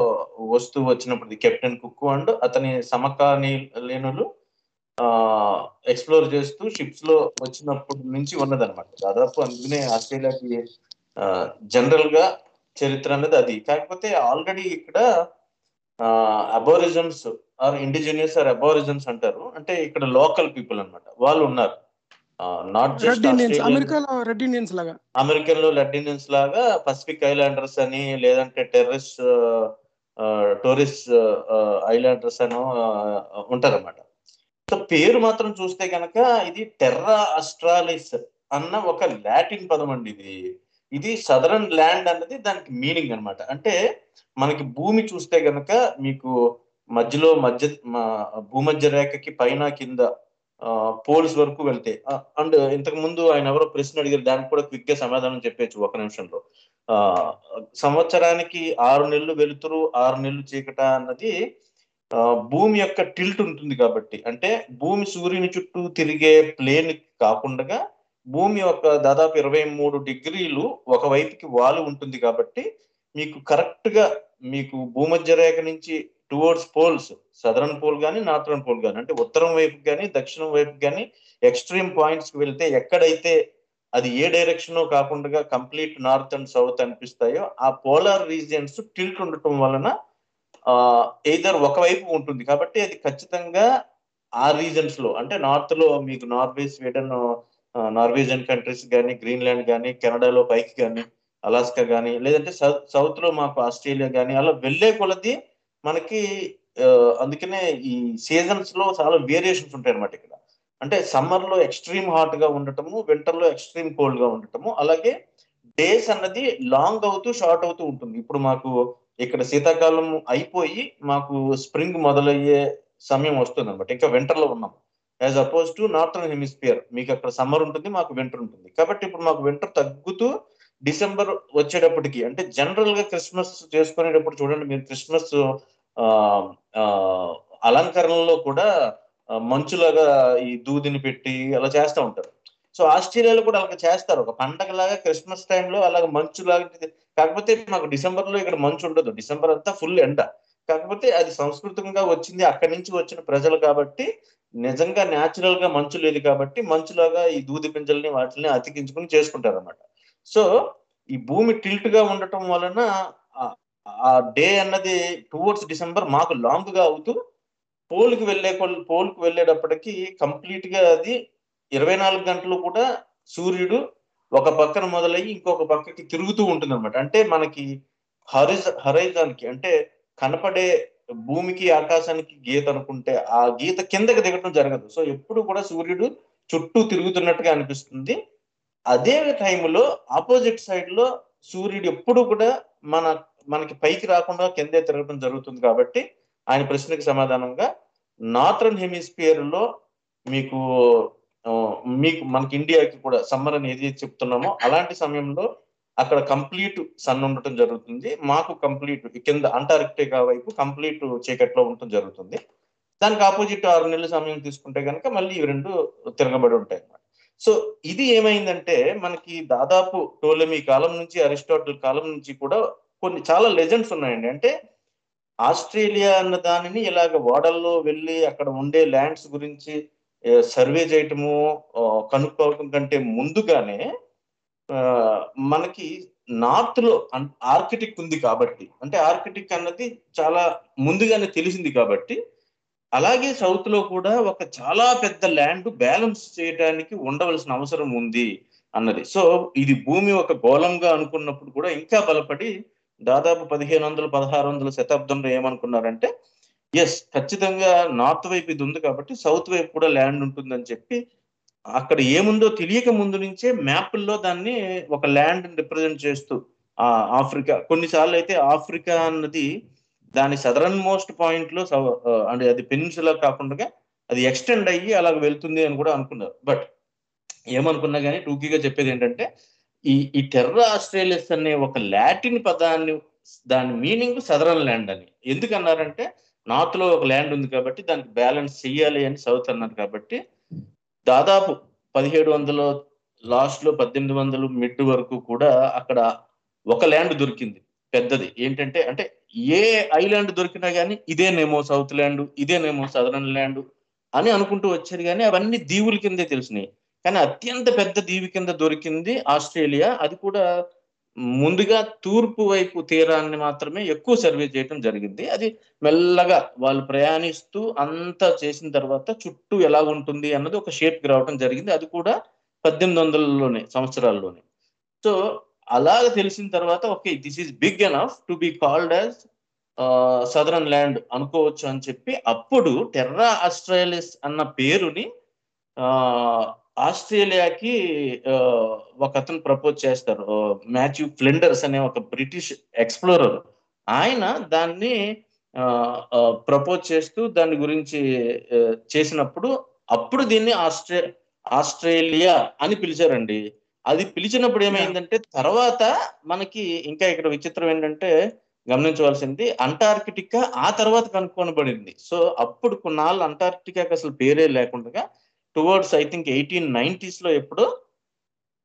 వస్తూ వచ్చినప్పుడు కెప్టెన్ కుక్ అండ్ అతని సమకాలీనులు ఆ ఎక్స్ప్లోర్ చేస్తూ షిప్స్లో వచ్చినప్పటి నుంచి ఉన్నదన్నమాట. దాదాపు అందుకనే ఆస్ట్రేలియాకి జనరల్గా చరిత్ర అనేది అది. కాకపోతే ఆల్రెడీ ఇక్కడ aborigines or indigenous or aborigines అంటారు. అంటే ఇక్కడ లోకల్ పీపుల్ అన్నమాట. వాళ్ళు ఉన్నారు. నాట్ రెడ్ జస్ట్ ఇండియన్స్ అమెరికాలో రెడ్ ఇండియన్స్ లాగా. అమెరికన్లో లెటినియన్స్ లాగా పసిఫిక్ ఐలాండర్స్ అని లేదంటే టెర్రరిస్ట్ టూరిస్ట్ ఐలాండర్స్ అని ఉంటారన్నమాట. సో పేరు మాత్రం చూస్తే కనుక ఇది టెర్రా అస్ట్రాలిస్ అన్న ఒక లాటిన్ పదం అండి ఇది. ఇది సదరన్ ల్యాండ్ అన్నది దానికి మీనింగ్ అన్నమాట. అంటే మనకి భూమి చూస్తే గనక మీకు మధ్యలో మధ్య భూమధ్య రేఖకి పైన కింద పోల్స్ వరకు వెళ్తాయి అండ్ ఇంతకు ముందు ఆయన ఎవరో ప్రశ్న అడిగారు దానికి కూడా క్విక్గా సమాధానం చెప్పేచ్చు ఒక నిమిషంలో. ఆ సంవత్సరానికి ఆరు నెలలు వెలుతురు ఆరు నెలలు చీకట అన్నది భూమి యొక్క టిల్ట్ ఉంటుంది కాబట్టి. అంటే భూమి సూర్యుని చుట్టూ తిరిగే ప్లేన్ కాకుండా భూమి యొక్క దాదాపు ఇరవై మూడు డిగ్రీలు ఒక వైపుకి ఉంటుంది కాబట్టి మీకు కరెక్ట్గా మీకు భూమధ్య రేఖ నుంచి టువర్డ్స్ పోల్స్ సదరన్ పోల్ కానీ నార్థరన్ పోల్ కానీ అంటే ఉత్తరం వైపు కానీ దక్షిణం వైపు కానీ ఎక్స్ట్రీమ్ పాయింట్స్కి వెళ్తే ఎక్కడైతే అది ఏ డైరెక్షన్ కాకుండా కంప్లీట్ నార్త్ అండ్ సౌత్ అనిపిస్తాయో ఆ పోలార్ రీజియన్స్ టిల్ట్ ఉండటం వలన ఎయిదర్ ఒకవైపు ఉంటుంది కాబట్టి అది ఖచ్చితంగా ఆ రీజన్స్లో అంటే నార్త్లో మీకు నార్వే స్వీడన్ నార్వేజియన్ కంట్రీస్ కానీ గ్రీన్లాండ్ కానీ కెనడాలో పైకి కానీ అలాస్కా కానీ లేదంటే సౌత్ సౌత్లో మాకు ఆస్ట్రేలియా కానీ అలా వెళ్ళే కొలది మనకి అందుకనే ఈ సీజన్స్లో చాలా వేరియేషన్స్ ఉంటాయి అనమాట ఇక్కడ. అంటే సమ్మర్లో ఎక్స్ట్రీమ్ హాట్గా ఉండటము వింటర్లో ఎక్స్ట్రీమ్ కోల్డ్గా ఉండటము అలాగే డేస్ అన్నది లాంగ్ అవుతూ షార్ట్ అవుతూ ఉంటుంది. ఇప్పుడు మాకు ఇక్కడ శీతాకాలం అయిపోయి మాకు స్ప్రింగ్ మొదలయ్యే సమయం వస్తుంది అనమాట ఇంకా వింటర్లో ఉన్నాము. As oppose to northern hemisphere మీకు అక్కడ సమ్మర్ ఉంటుంది మాకు వింటర్ ఉంటుంది. కాబట్టి ఇప్పుడు మాకు వింటర్ తగ్గుతూ డిసెంబర్ వచ్చేటప్పటికి అంటే జనరల్గా క్రిస్మస్ చేసుకునేటప్పుడు చూడండి మీరు క్రిస్మస్ ఆ, అలంకరణలో కూడా మంచులాగా ఈ దూదిని పెట్టి అలా చేస్తూ ఉంటారు. సో ఆస్ట్రేలియాలో కూడా అలాగ చేస్తారు. ఒక పండగలాగా క్రిస్మస్ టైంలో అలాగ మంచు లాంటిది కాకపోతే మాకు డిసెంబర్లో ఇక్కడ మంచు ఉండదు. డిసెంబర్ అంతా ఫుల్ ఎండ. కాకపోతే అది సంస్కృతంగా వచ్చింది అక్కడి నుంచి వచ్చిన ప్రజలు కాబట్టి నిజంగా న్యాచురల్గా మంచు లేదు కాబట్టి మంచులాగా ఈ దూది పింజల్ని వాటిని అతికించుకుని చేసుకుంటారు అనమాట సో ఈ భూమి టిల్ట్గా ఉండటం వలన ఆ- డే అన్నది టువర్డ్స్ డిసెంబర్ మాకు లాంగ్గా అవుతూ పోల్కి వెళ్ళే పోల్కి వెళ్ళేటప్పటికి కంప్లీట్గా అది ఇరవై నాలుగు గంటలు కూడా సూర్యుడు ఒక పక్కన మొదలయ్యి ఇంకొక పక్కకి తిరుగుతూ ఉంటుంది అనమాట అంటే మనకి హరిజ హరైజాన్కి అంటే కనపడే భూమికి ఆకాశానికి గీత అనుకుంటే ఆ గీత కిందకి దిగటం జరగదు. సో ఎప్పుడు కూడా సూర్యుడు చుట్టూ తిరుగుతున్నట్టుగా అనిపిస్తుంది. అదే టైంలో ఆపోజిట్ సైడ్లో సూర్యుడు ఎప్పుడు కూడా మన మనకి పైకి రాకుండా కిందే తిరగడం జరుగుతుంది కాబట్టి ఆయన ప్రశ్నకి సమాధానంగా నార్థన్ హెమిస్ఫియర్లో మీకు మీకు మనకి ఇండియాకి కూడా సమ్మర్ అని ఏది చెప్తున్నామో. అలాంటి సమయంలో అక్కడ కంప్లీట్ సన్ ఉండటం జరుగుతుంది. మాకు కంప్లీట్ కింద అంటార్క్టికా వైపు కంప్లీట్ చీకట్లో ఉండటం జరుగుతుంది. దానికి ఆపోజిట్ ఆరు నెలల సమయం తీసుకుంటే కనుక మళ్ళీ ఇవి రెండు తిరగబడి ఉంటాయి అన్నమాట. సో ఇది ఏమైందంటే మనకి దాదాపు టోలమీ కాలం నుంచి అరిస్టాటిల్ కాలం నుంచి కూడా కొన్ని చాలా లెజెండ్స్ ఉన్నాయండి. అంటే ఆస్ట్రేలియా అన్న దానిని ఇలాగ ఓడల్లో వెళ్ళి అక్కడ ఉండే ల్యాండ్స్ గురించి సర్వే చేయటము కనుక్కోవడం కనుక్కోవటం కంటే ముందుగానే మనకి నార్త్లో ఆర్కిటిక్ ఉంది కాబట్టి అంటే ఆర్కిటిక్ అన్నది చాలా ముందుగానే తెలిసింది కాబట్టి అలాగే సౌత్లో కూడా ఒక చాలా పెద్ద ల్యాండ్ బ్యాలెన్స్ చేయడానికి ఉండవలసిన అవసరం ఉంది అన్నది. సో ఇది భూమి ఒక గోళంగా అనుకున్నప్పుడు కూడా ఇంకా బలపడి దాదాపు పదిహేను వందల పదహారు వందల శతాబ్దంలో ఏమనుకున్నారంటే ఎస్ ఖచ్చితంగా నార్త్ వైపు ఇది ఉంది కాబట్టి సౌత్ వైపు కూడా ల్యాండ్ ఉంటుందని చెప్పి అక్కడ ఏముందో తెలియక ముందు నుంచే మ్యాప్ల్లో దాన్ని ఒక ల్యాండ్ రిప్రజెంట్ చేస్తూ ఆ ఆఫ్రికా కొన్నిసార్లు అయితే ఆఫ్రికా అన్నది దాని సదరన్ మోస్ట్ పాయింట్లో సౌ- అంటే అది పెనిన్సులా కాకుండా అది ఎక్స్టెండ్ అయ్యి అలాగ వెళ్తుంది అని కూడా అనుకున్నారు. బట్ ఏమనుకున్నా కానీ టూకీగా చెప్పేది ఏంటంటే ఈ ఈ టెర్రా ఆస్ట్రేలియస్ అనే ఒక లాటిన్ పదాన్ని దాని మీనింగ్ సదరన్ ల్యాండ్ అని. ఎందుకన్నారంటే నార్త్లో ఒక ల్యాండ్ ఉంది కాబట్టి దానికి బ్యాలెన్స్ చెయ్యాలి అని సౌత్ అన్నారు కాబట్టి దాదాపు పదిహేడు వందల లాస్ట్లో పద్దెనిమిది వందలు మిడ్ వరకు కూడా అక్కడ ఒక ల్యాండ్ దొరికింది పెద్దది. ఏంటంటే అంటే ఏ ఐలాండ్ దొరికినా కానీ ఇదేనేమో సౌత్ ల్యాండ్ ఇదేనేమో సదరన్ ల్యాండ్ అని అనుకుంటూ వచ్చారు కానీ అవన్నీ దీవుల కిందే తెలిసినాయి. కానీ అత్యంత పెద్ద దీవి కింద దొరికింది ఆస్ట్రేలియా. అది కూడా ముందుగా తూర్పు వైపు తీరాన్ని మాత్రమే ఎక్కువ సర్వే చేయడం జరిగింది. అది మెల్లగా వాళ్ళు ప్రయాణిస్తూ అంతా చేసిన తర్వాత చుట్టూ ఎలా ఉంటుంది అన్నది ఒక షేప్ రావడం జరిగింది. అది కూడా పద్దెనిమిది వందలలోనే సంవత్సరాల్లోనే. సో అలాగ తెలిసిన తర్వాత okay this is big enough to be called as southern land అనుకోవచ్చు అని చెప్పి అప్పుడు టెర్రా ఆస్ట్రేలియస్ అన్న పేరుని ఆస్ట్రేలియాకి ఒక అతను ప్రపోజ్ చేస్తారు. మాథ్యూ ఫ్లెండర్స్ అనే ఒక బ్రిటిష్ ఎక్స్ప్లోరర్. ఆయన దాన్ని ప్రపోజ్ చేస్తూ దాని గురించి చేసినప్పుడు అప్పుడు దీన్ని ఆస్ట్రే ఆస్ట్రేలియా అని పిలిచారండి. అది పిలిచినప్పుడు ఏమైందంటే తర్వాత మనకి ఇంకా ఇక్కడ విచిత్రం ఏంటంటే గమనించవలసింది అంటార్కిటికా ఆ తర్వాత కనుక్కొనబడింది. సో అప్పుడు కొన్నాళ్ళు అంటార్కిటికాకి అసలు పేరే లేకుండా టువర్డ్స్ ఐ థింక్ ఎయిటీన్ నైన్టీస్లో ఎప్పుడో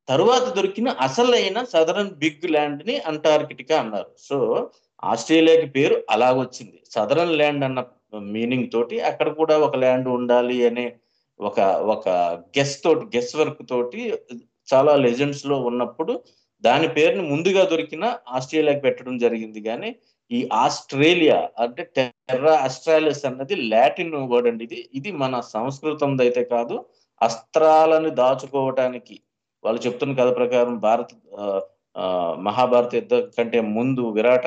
తరువాత దొరికిన అసలైన సదరన్ బిగ్ ల్యాండ్ని అంటార్కిటికా అన్నారు. సో ఆస్ట్రేలియాకి పేరు అలాగొచ్చింది. సదరన్ ల్యాండ్ అన్న మీనింగ్ తోటి అక్కడ కూడా ఒక ల్యాండ్ ఉండాలి అనే ఒక ఒక గెస్ తోటి గెస్ వర్క్ తోటి చాలా లెజెండ్స్లో ఉన్నప్పుడు దాని పేరుని ముందుగా దొరికిన ఆస్ట్రేలియాకి పెట్టడం జరిగింది. కానీ ఈ ఆస్ట్రేలియా అంటే టెర్రా ఆస్ట్రాలియస్ అన్నది లాటిన్ వర్డ్ అండి ఇది. ఇది మన సంస్కృతం అయితే కాదు అస్త్రాలను దాచుకోవటానికి. వాళ్ళు చెప్తున్న కథ ప్రకారం భారత మహాభారత యుద్ధం కంటే ముందు విరాట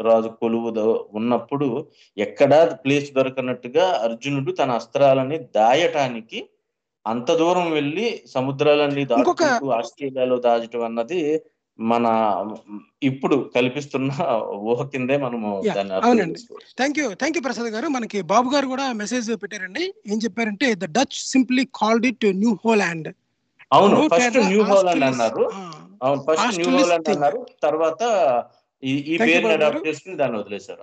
రాజు కొలువు ఉన్నప్పుడు ఎక్కడా ప్లేస్ దొరకనట్టుగా అర్జునుడు తన అస్త్రాలని దాయటానికి అంత దూరం వెళ్ళి సముద్రాలన్నీ దాటుకుంటూ ఆస్ట్రేలియాలో దాచటం అన్నది మన ఇప్పుడు కల్పిస్తున్న ఊహ కిందే మనము అవునండి. Thank you thank you Prasad garu. మనకి బాబు గారు కూడా మెసేజ్ పెట్టారండి. ఏం చెప్పారంటే the Dutch simply called it New Holland అవును ఫస్ట్ న్యూ హాలాండ్ అన్నారు. అవును ఫస్ట్ న్యూ హాలాండ్. అన్నారు. తర్వాత ఈ బాబు అడాప్ట్. చేసుకుని దాన్ని వదిలేశారు.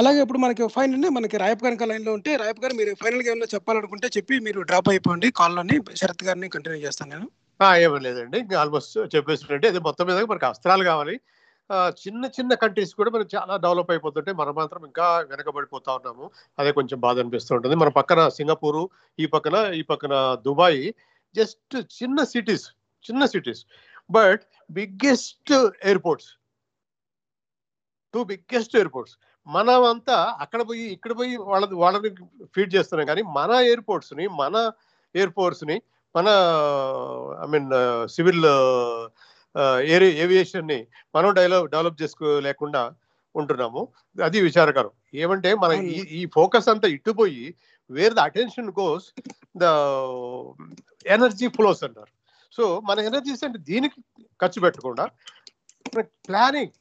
అలాగే ఇప్పుడు మనకి ఫైనల్ మనకి రాయప్ గారి లైన్లో ఉంటే రాయప్ గారు మీరు ఫైనల్గా ఏమైనా చెప్పాలనుకుంటే చెప్పి మీరు డ్రాప్ అయిపోండి. కాల్లోని శరత్ గారిని కంటిన్యూ చేస్తాను నేను. ఆ, ఏమీ లేదండి. ఇంకా ఆల్మోస్ట్ చెప్పేసినట్టే అది మొత్తం మీద మనకి అస్త్రాలు కావాలి. చిన్న చిన్న కంట్రీస్ కూడా మనకి చాలా డెవలప్ అయిపోతుంటే మనం మాత్రం ఇంకా వెనకబడిపోతా ఉన్నాము. అదే కొంచెం బాధ అనిపిస్తూ ఉంటుంది. మన పక్కన సింగపూరు ఈ పక్కన ఈ పక్కన దుబాయ్ జస్ట్ చిన్న సిటీస్ చిన్న cities. But biggest airports two biggest airports. మనం అంతా అక్కడ పోయి ఇక్కడ పోయి వాళ్ళ వాళ్ళని ఫీడ్ చేస్తున్నాం. కానీ మన ఎయిర్పోర్ట్స్ని మన ఎయిర్పోర్ట్స్ని మన ఐ మీన్ సివిల్ ఏరి ఏవియేషన్ని మనం డెవలప్ డెవలప్ చేసుకోలేకుండా ఉంటున్నాము. అది విచారకరం. ఏమంటే మన ఈ ఈ ఫోకస్ అంతా ఇట్టుపోయి where the attention goes the energy flows అంటారు. సో మన ఎనర్జీస్ అంటే దీనికి ఖర్చు పెట్టకుండా ప్లానింగ్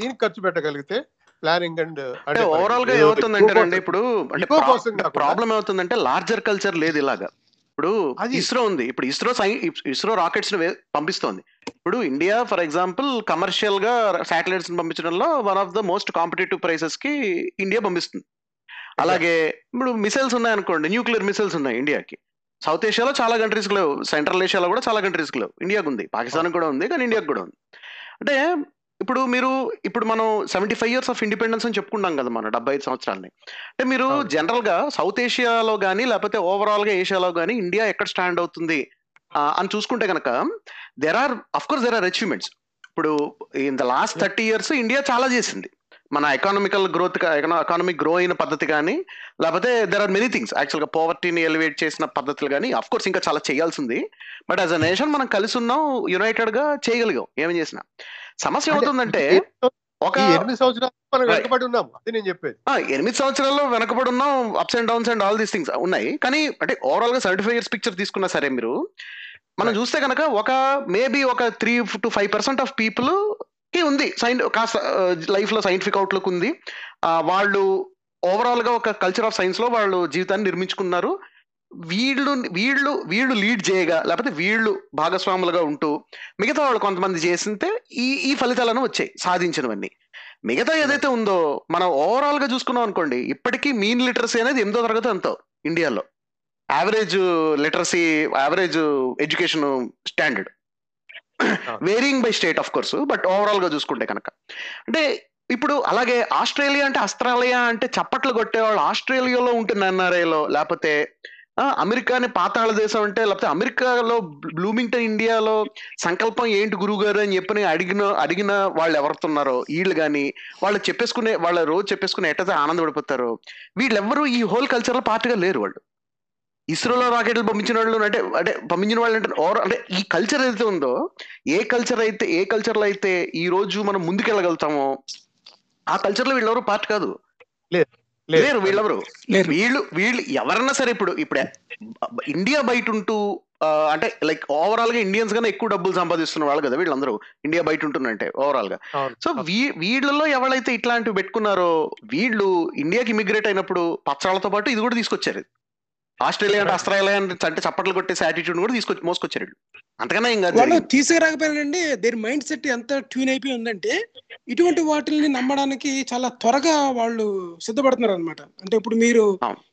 దీనికి ఖర్చు పెట్టగలిగితే ప్లానింగ్ అండ్ అంటే ఓవరాల్గా ఏమవుతుందంటే అండి ఇప్పుడు? ప్రాబ్లం ఏమవుతుందంటే లార్జర్ కల్చర్ లేదు ఇలాగా. ఇప్పుడు ఇస్రో ఉంది. ఇప్పుడు ఇస్రో ఇస్రో రాకెట్స్ పంపిస్తోంది. ఇప్పుడు ఇండియా ఫర్ ఎగ్జాంపుల్ కమర్షియల్గా satellites పంపించడంలో one of the most competitive ప్రైసెస్కి India పంపిస్తుంది. అలాగే ఇప్పుడు మిసైల్స్ ఉన్నాయనుకోండి న్యూక్లియర్ మిసైల్స్ ఉన్నాయి ఇండియాకి. సౌత్ ఏషియాలో చాలా కంట్రీస్ లేవు. సెంట్రల్ ఏషియాలో కూడా చాలా కంట్రీస్ లేవు. ఇండియాకు ఉంది. పాకిస్తాన్ కూడా ఉంది కానీ ఇండియాకు కూడా ఉంది. అంటే ఇప్పుడు మీరు ఇప్పుడు మనం seventy five years of independence అని చెప్పుకున్నాం కదా మనం డెబ్బై ఐదు సంవత్సరాలని. అంటే మీరు అవును. జనరల్గా సౌత్ ఏషియాలో కానీ లేకపోతే ఓవరాల్గా ఏషియాలో కానీ ఇండియా ఎక్కడ స్టాండ్ అవుతుంది? అని చూసుకుంటే కనుక there are of course there are achievements ఇప్పుడు in the last thirty years India చాలా చేసింది. మన ఎకానమికల్ గ్రోత్ ఎకానమిక్ గ్రో అయిన పద్ధతి కానీ లేకపోతే దెర్ ఆర్ మెనీ థింగ్స్ యాక్చువల్గా పోవర్టీని ఎలివేట్ చేసిన పద్ధతులు కానీ అఫ్ కోర్స్ ఇంకా చాలా చేయాల్సింది. బట్ యాజ్ అ నేషన్ మనం కలిసి ఉన్నాం యునైటెడ్గా చేయగలిగాం. ఏమి చేసినా. సమస్య ఏమవుతుందంటే ఒక ఎనిమిది సంవత్సరాలు మనం. వెనకబడి ఉన్నాం. అది నేను చెప్పేది. ఎనిమిది సంవత్సరాల్లో వెనకబడి ఉన్నాం ups and downs and all these things ఉన్నాయి. కానీ అంటే ఓవరాల్గా సెవెంటీ ఫైవ్ ఇయర్స్ పిక్చర్ తీసుకున్నా సరే మీరు మనం. చూస్తే కనుక ఒక మేబీ ఒక three to five percent of people ఉంది. సైన్ కాస్త లైఫ్లో సైంటిఫిక్ అవుట్లుక్ ఉంది. వాళ్ళు ఓవరాల్గా ఒక కల్చర్ ఆఫ్ సైన్స్లో వాళ్ళు జీవితాన్ని నిర్మించుకున్నారు. వీళ్ళు వీళ్ళు వీళ్ళు లీడ్ చేయగా లేకపోతే వీళ్ళు భాగస్వాములుగా ఉంటూ మిగతా వాళ్ళు కొంతమంది చేసింటే ఈ ఈ ఫలితాలను వచ్చాయి సాధించినవన్నీ. మిగతా ఏదైతే ఉందో మనం ఓవరాల్గా చూసుకున్నాం అనుకోండి ఇప్పటికీ మీన్ లిటరసీ అనేది ఎనిమిదో తరగతి ఎంతో ఇండియాలో. Average literacy average education standard varying by state of course but ఓవరాల్గా చూసుకుంటే కనుక. అంటే ఇప్పుడు అలాగే ఆస్ట్రేలియా అంటే ఆస్ట్రేలియా అంటే చప్పట్లు కొట్టేవాళ్ళు ఆస్ట్రేలియాలో ఉంటుంది ఎన్ఆర్ఐలో లేకపోతే అమెరికాని పాతాళ దేశం అంటే లేకపోతే అమెరికాలో బ్లూమింగ్టన్ ఇండియాలో సంకల్పం ఏంటి గురువు గారు అని చెప్పని అడిగిన అడిగిన వాళ్ళు ఎవరుతున్నారో వీళ్ళు కానీ వాళ్ళు చెప్పేసుకునే వాళ్ళ రోజు చెప్పేసుకునే ఎట్టయితే ఆనందపడిపోతారో వీళ్ళెవ్వరూ ఈ హోల్ కల్చర్లో పార్ట్గా లేరు వాళ్ళు. ఇస్రోలో రాకెట్లు పంపించిన వాళ్ళు అంటే అంటే పంపించిన వాళ్ళు అంటే ఓవర్ అంటే ఈ కల్చర్ ఏదైతే ఉందో ఏ కల్చర్ అయితే ఏ కల్చర్లో అయితే ఈ రోజు మనం ముందుకెళ్ళగలుగుతామో ఆ కల్చర్లో వీళ్ళెవరు పార్ట్ కాదు. లేరు వీళ్ళెవరు. వీళ్ళు వీళ్ళు ఎవరన్నా సరే ఇప్పుడు ఇప్పుడు ఇండియా బయట ఉంటూ అంటే లైక్ ఓవరాల్గా ఇండియన్స్ గానే ఎక్కువ డబ్బులు సంపాదిస్తున్న వాళ్ళు కదా వీళ్ళందరూ. ఇండియా బయట ఉంటున్నంటే ఓవరాల్గా. సో వీ వీళ్ళలో ఎవరైతే ఇట్లాంటివి పెట్టుకున్నారో వీళ్ళు ఇండియాకి ఇమిగ్రేట్ అయినప్పుడు పచ్చళ్ళతో పాటు ఇది కూడా తీసుకొచ్చారు. ఆస్ట్రేలియా అంటే ఆస్ట్రేలియా అంటే చప్పట్లు కొట్టేసి యాటిట్యూడ్ కూడా తీసుకొచ్చి మోసుకొచ్చారు. అంతకన్నా ఏం కాదు వాళ్ళు జరిగింది. తీసుకురాకపోయినండి దేని మైండ్ సెట్ ఎంత ట్యూన్ అయిపోయి ఉందంటే ఇటువంటి వాటిని నమ్మడానికి చాలా త్వరగా వాళ్ళు సిద్ధపడుతున్నారు అనమాట అంటే ఇప్పుడు మీరు.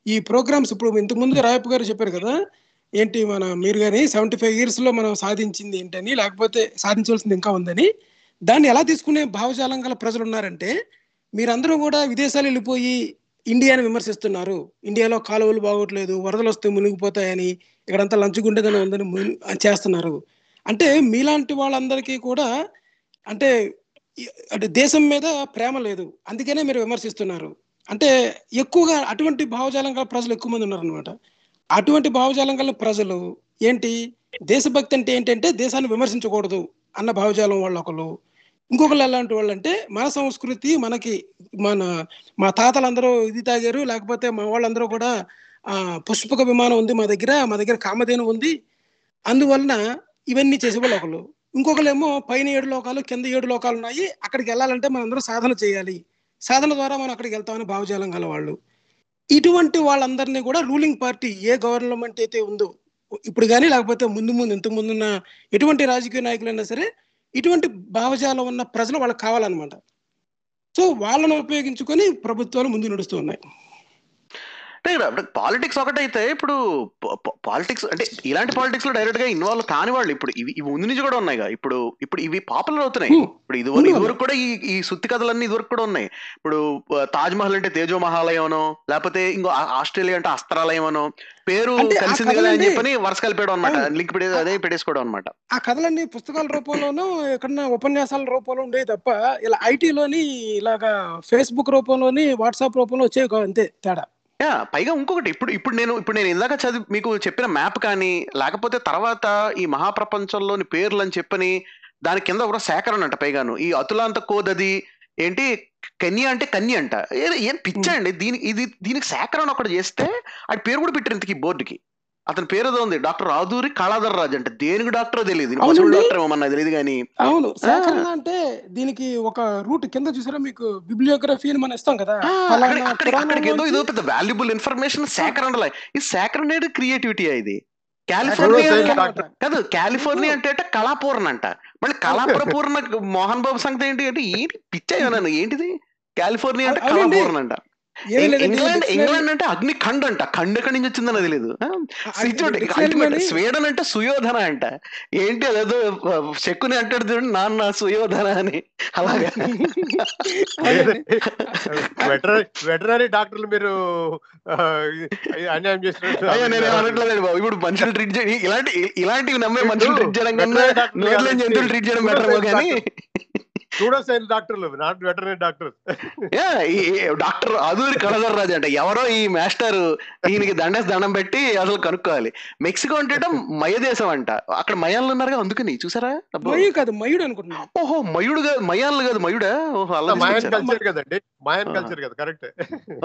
ఈ ప్రోగ్రామ్స్ ఇప్పుడు ఇంతకు ముందు రాయప్ప గారు చెప్పారు కదా ఏంటి మన మీరు కానీ సెవెంటీ ఫైవ్ ఇయర్స్లో మనం సాధించింది ఏంటని లేకపోతే సాధించవలసింది ఇంకా ఉందని దాన్ని ఎలా తీసుకునే భావజాలం గల ప్రజలు ఉన్నారంటే మీరందరూ కూడా విదేశాలు వెళ్ళిపోయి ఇండియాని విమర్శిస్తున్నారు. ఇండియాలో కాలువలు బాగోట్లేదు వరదలు వస్తే మునిగిపోతాయని ఇక్కడంతా లంచుగుండేదని ఉందని చేస్తున్నారు. అంటే మీలాంటి వాళ్ళందరికీ కూడా అంటే అంటే దేశం మీద ప్రేమ లేదు. అందుకనే మీరు విమర్శిస్తున్నారు. అంటే ఎక్కువగా అటువంటి భావజాలం గల ప్రజలు ఎక్కువ మంది ఉన్నారనమాట అటువంటి భావజాలం గల ప్రజలు ఏంటి? దేశభక్తి అంటే ఏంటంటే దేశాన్ని విమర్శించకూడదు అన్న భావజాలం వాళ్ళు ఒకళ్ళు. ఇంకొకళ్ళు ఎలాంటి వాళ్ళు అంటే మన సంస్కృతి మనకి మన మా తాతలందరూ ఇది తాగారు లేకపోతే మా వాళ్ళందరూ కూడా ఆ పుష్పక విమానం ఉంది మా దగ్గర మా దగ్గర కామధేను ఉంది. అందువలన ఇవన్నీ చేసేవాళ్ళు ఒకళ్ళు. ఇంకొకళ్ళేమో పైన ఏడు లోకాలు కింద ఏడు లోకాలు ఉన్నాయి. అక్కడికి వెళ్ళాలంటే మనందరం సాధన చేయాలి. సాధన ద్వారా మనం అక్కడికి వెళ్తామని భావజాలం గల వాళ్ళు. ఇటువంటి వాళ్ళందరినీ కూడా రూలింగ్ పార్టీ ఏ గవర్నమెంట్ అయితే ఉందో ఇప్పుడు కానీ లేకపోతే ముందు ముందు ఇంతకు ముందున్న ఎటువంటి రాజకీయ నాయకులైనా సరే ఇటువంటి భావజాలం ఉన్న ప్రజలు వాళ్ళకి కావాలన్నమాట. సో వాళ్ళను ఉపయోగించుకొని ప్రభుత్వాలు ముందు నడుస్తూ ఉన్నాయి. అంటే పాలిటిక్స్ ఒకటైతే ఇప్పుడు పాలిటిక్స్ అంటే ఇలాంటి పాలిటిక్స్లో డైరెక్ట్గా ఇన్వాల్వ్ కాని వాళ్ళు ఇప్పుడు ఇవి ఇవి ముందు నుంచి కూడా ఉన్నాయి ఇప్పుడు ఇప్పుడు ఇవి పాపులర్ అవుతున్నాయి. ఇప్పుడు ఇదివరకు ఇదివరకు కూడా ఈ ఈ సుత్తి కథలన్నీ ఇదివరకు కూడా ఉన్నాయి. ఇప్పుడు తాజ్ మహల్ అంటే తేజో మహాలయమనో లేకపోతే ఇంకో ఆస్ట్రేలియా అంటే అస్త్రాలయమనో పేరు కలిసింది కదా అని చెప్పని వరుస కలిపేయడం అనమాట. లింక్ పెడే అదే పెట్టేసుకోవడం అనమాట ఆ కథలన్నీ పుస్తకాల రూపంలోనూ ఎక్కడన్నా ఉపన్యాసాల రూపంలో ఉండేవి తప్ప ఇలా ఐటీలోని ఇలాగా ఫేస్బుక్ రూపంలోని వాట్సాప్ రూపంలో వచ్చేవి కావు అంతే తేడా. యా పైగా ఇంకొకటి ఇప్పుడు ఇప్పుడు నేను ఇప్పుడు నేను ఇందాక చదివి మీకు చెప్పిన మ్యాప్ కానీ లేకపోతే తర్వాత ఈ మహాప్రపంచంలోని పేర్లు అని చెప్పని దాని కింద ఒక సేకరణ అంట పైగాను. ఈ అతులాంత కోదది ఏంటి? కన్య అంటే కన్య అంట. ఏ- పిచ్చ అండి దీనికి ఇది దీనికి సేకరణ ఒకటి చేస్తే అది పేరు కూడా పెట్టారు ఇంతకీ బోర్డుకి. అతని పేరు ఏదో ఉంది. డాక్టర్ రాదూరి కాళాధర్ రాజు అంటే దేనికి డాక్టర్ తెలియదు. డాక్టర్ ఏమో నాకు తెలియదు కానీ. అవును. సేకరణ అంటే దీనికి ఒక రూట్ కింద చూసారా మీకు? బిబ్లియోగ్రఫీ అని మనం ఇస్తాం కదా? ఏదో ఏదో పెద్ద వాల్యుబుల్ ఇన్ఫర్మేషన్ సేకరణ ఈ సేకరణ క్రియేటివిటీ ఇది. కాలిఫోర్నియా. కాదు కాలిఫోర్నియా అంటే కళాపూర్ణ అంట. మళ్ళీ కళాపురపూర్ణ మోహన్ బాబు సంగతి ఏంటి అంటే ఏంటి? పిచ్చాయి నన్ను ఏంటిది? కాలిఫోర్నియా అంటే. కళాపూర్ణ అంట. ఇంగ్లాండ్ ఇంగ్లాండ్ అంటే అగ్ని ఖండ్ అంట. ఖండ్ ఎక్కడి నుంచి వచ్చిందని తెలియదు స్వీడన్ అంటే సుయోధన అంట. ఏంటి అదేదో శక్కుని అంటాడు చూడండి నాన్న సుయోధన అని. అలాగా. వెటరీ డాక్టర్లు మీరు ఆ, అన్యాయం చేసినట్టు అయ్యో నేను అనట్లేదండి బాబు. ఇప్పుడు మనుషులు ట్రీట్ చేయ ఇలాంటి ఇలాంటివి నమ్మే మనుషులు ట్రీట్ చేయడం కన్నా నోట్లేని. జంతువులు ట్రీట్ చేయడం బెటర్ కానీ సూడో సైన్స్ డాక్టర్లు నాట్ వెటరీ డాక్టర్ యా, ఈ ఈ డాక్టర్ అదూరి కళధర్ రాజు అంట. ఎవరో ఈ మాస్టర్ ఈయనకి దండేసి దండం పెట్టి అసలు కనుక్కోవాలి. మెక్సికో అంటే మయ దేశం అంట. అక్కడ మయాన్లు ఉన్నారుగా అందుకని. చూసారా. మయు కాదు మయుడు అనుకుంటున్నాను ఓహో మయుడు కాదు మయాన్లు కాదు మయుడా? ఓహో అలా మాయన్. కల్చర్ కదండి. మాయన్. కల్చర్ కదా కరెక్ట్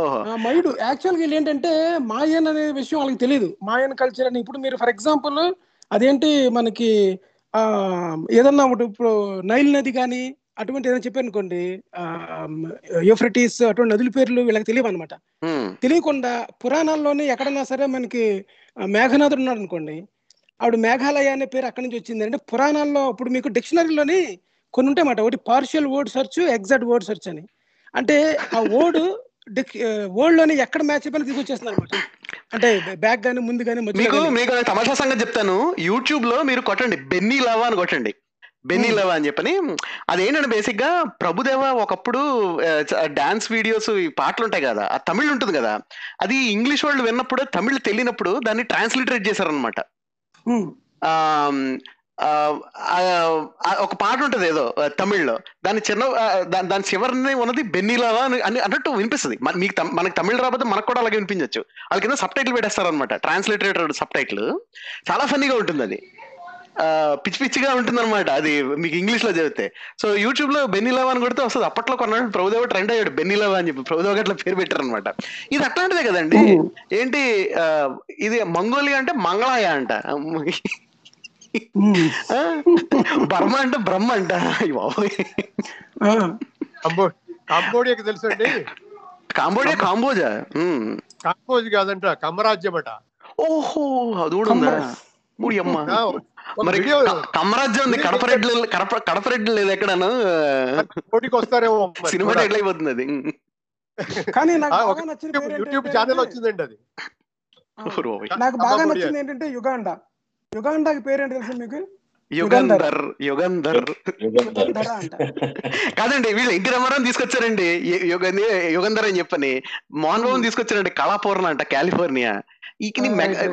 ఓహో. ఆ మయుడు యాక్చువల్గా ఏంటంటే మాయన్ అనే విషయం వాళ్ళకి తెలియదు మాయన్ కల్చర్ అని. ఇప్పుడు మీరు ఫర్ ఎగ్జాంపుల్ అదేంటి మనకి ఆ ఏదన్నా ఒకటి ఇప్పుడు నైల్ నది కానీ అటువంటి ఏదైనా చెప్పారు అనుకోండి యూఫ్రటీస్ అటువంటి నదుల పేర్లు వీళ్ళకి తెలియవు అనమాట ఉమ్, తెలియకుండా పురాణాల్లోనే ఎక్కడన్నా సరే మనకి మేఘనాథుడు ఉన్నాడు అనుకోండి ఆవిడ మేఘాలయ అనే పేరు అక్కడి నుంచి వచ్చింది అంటే పురాణాల్లో ఇప్పుడు మీకు డిక్షనరీలోని కొన్ని ఉంటాయి అన్నమాట ఒకటి partial word search exact word search అని. అంటే ఆ వర్డ్ వర్డ్లోని ఎక్కడ మ్యాచ్ అయిపోయినా తీసుకొచ్చేస్తుంది అనమాట అంటే బ్యాక్ గానీ ముందు గానీ మీకు. మీకు తమాషా సంగతి చెప్తాను. యూట్యూబ్లో మీరు కొట్టండి. బెన్నీ లవా అని కొట్టండి. Benny Hmm. లవా అని చెప్పని. అదేంటంటే బేసిక్గా ప్రభుదేవ ఒకప్పుడు డాన్స్ వీడియోస్ ఈ పాటలు ఉంటాయి కదా ఆ తమిళ్ ఉంటుంది కదా అది ఇంగ్లీష్ వాళ్ళు విన్నప్పుడు తమిళ్ తెలియనప్పుడు దాన్ని ట్రాన్స్లిటరేట్ చేశారనమాట ఒక పాట ఉంటది ఏదో తమిళ్ళో. దాని చిన్న దాని చివరిని ఉన్నది బెన్నీలావా అని అని అన్నట్టు వినిపిస్తుంది. మీకు మనకి తమిళ్ రాకపోతే మనకు కూడా అలాగే వినిపించవచ్చు వాళ్ళ కింద సబ్ టైటిల్ పెట్టేస్తారనమాట ట్రాన్స్లేటెడ్ సబ్ టైటిల్. చాలా ఫన్నీగా ఉంటుంది అది పిచ్చి పిచ్చిగా ఉంటుంది అనమాట అది మీకు ఇంగ్లీష్లో చదివితే సో యూట్యూబ్లో బెన్నీలావా అని కొడితే వస్తుంది. అప్పట్లో కొన్నాడు. ప్రభుదేవ ట్రెండ్ అయ్యాడు బెన్నీలావా అని చెప్పి. ప్రభుదేవ అట్లా పేరు పెట్టారు అనమాట ఇది అట్లాంటిదే కదండి. ఏంటి ఆ, ఇది మంగోలియా అంటే మంగళాయ అంట. బర్మ అంటే బ్రహ్మ అంట. కాంబోడియాకి తెలుసండి? కాంబోడియా కాంబోజా. కాంబోజ్ కాదంట. కమ్మరాజ్యం అట. ఓహో అది కూడా ఉందా? అమ్మ. మరి వీడియో క- కమ్మరాజ్యం ఉంది కడప రెడ్డి కడప కడప రెడ్డి లేదు ఎక్కడను? పోటీకి వస్తారేమో సినిమా. టైటిల్ అయిపోతుంది అది. కానీ యూట్యూబ్ ఛానల్ వచ్చిందండి అది. నాకు బాగా. నచ్చింది ఏంటంటే యుగాండా. యుగాండాకి పేరేంటి తెలుసు మీకు? యుగంధర్ యుగంధర్. కాదండి వీళ్ళు ఎన్టీ రామారావు తీసుకొచ్చారండి. యుగంధర్ అని చెప్పని. మోహన్ బాబు తీసుకొచ్చారండి కళాపూర్ణ అంట కాలిఫోర్నియా ఈ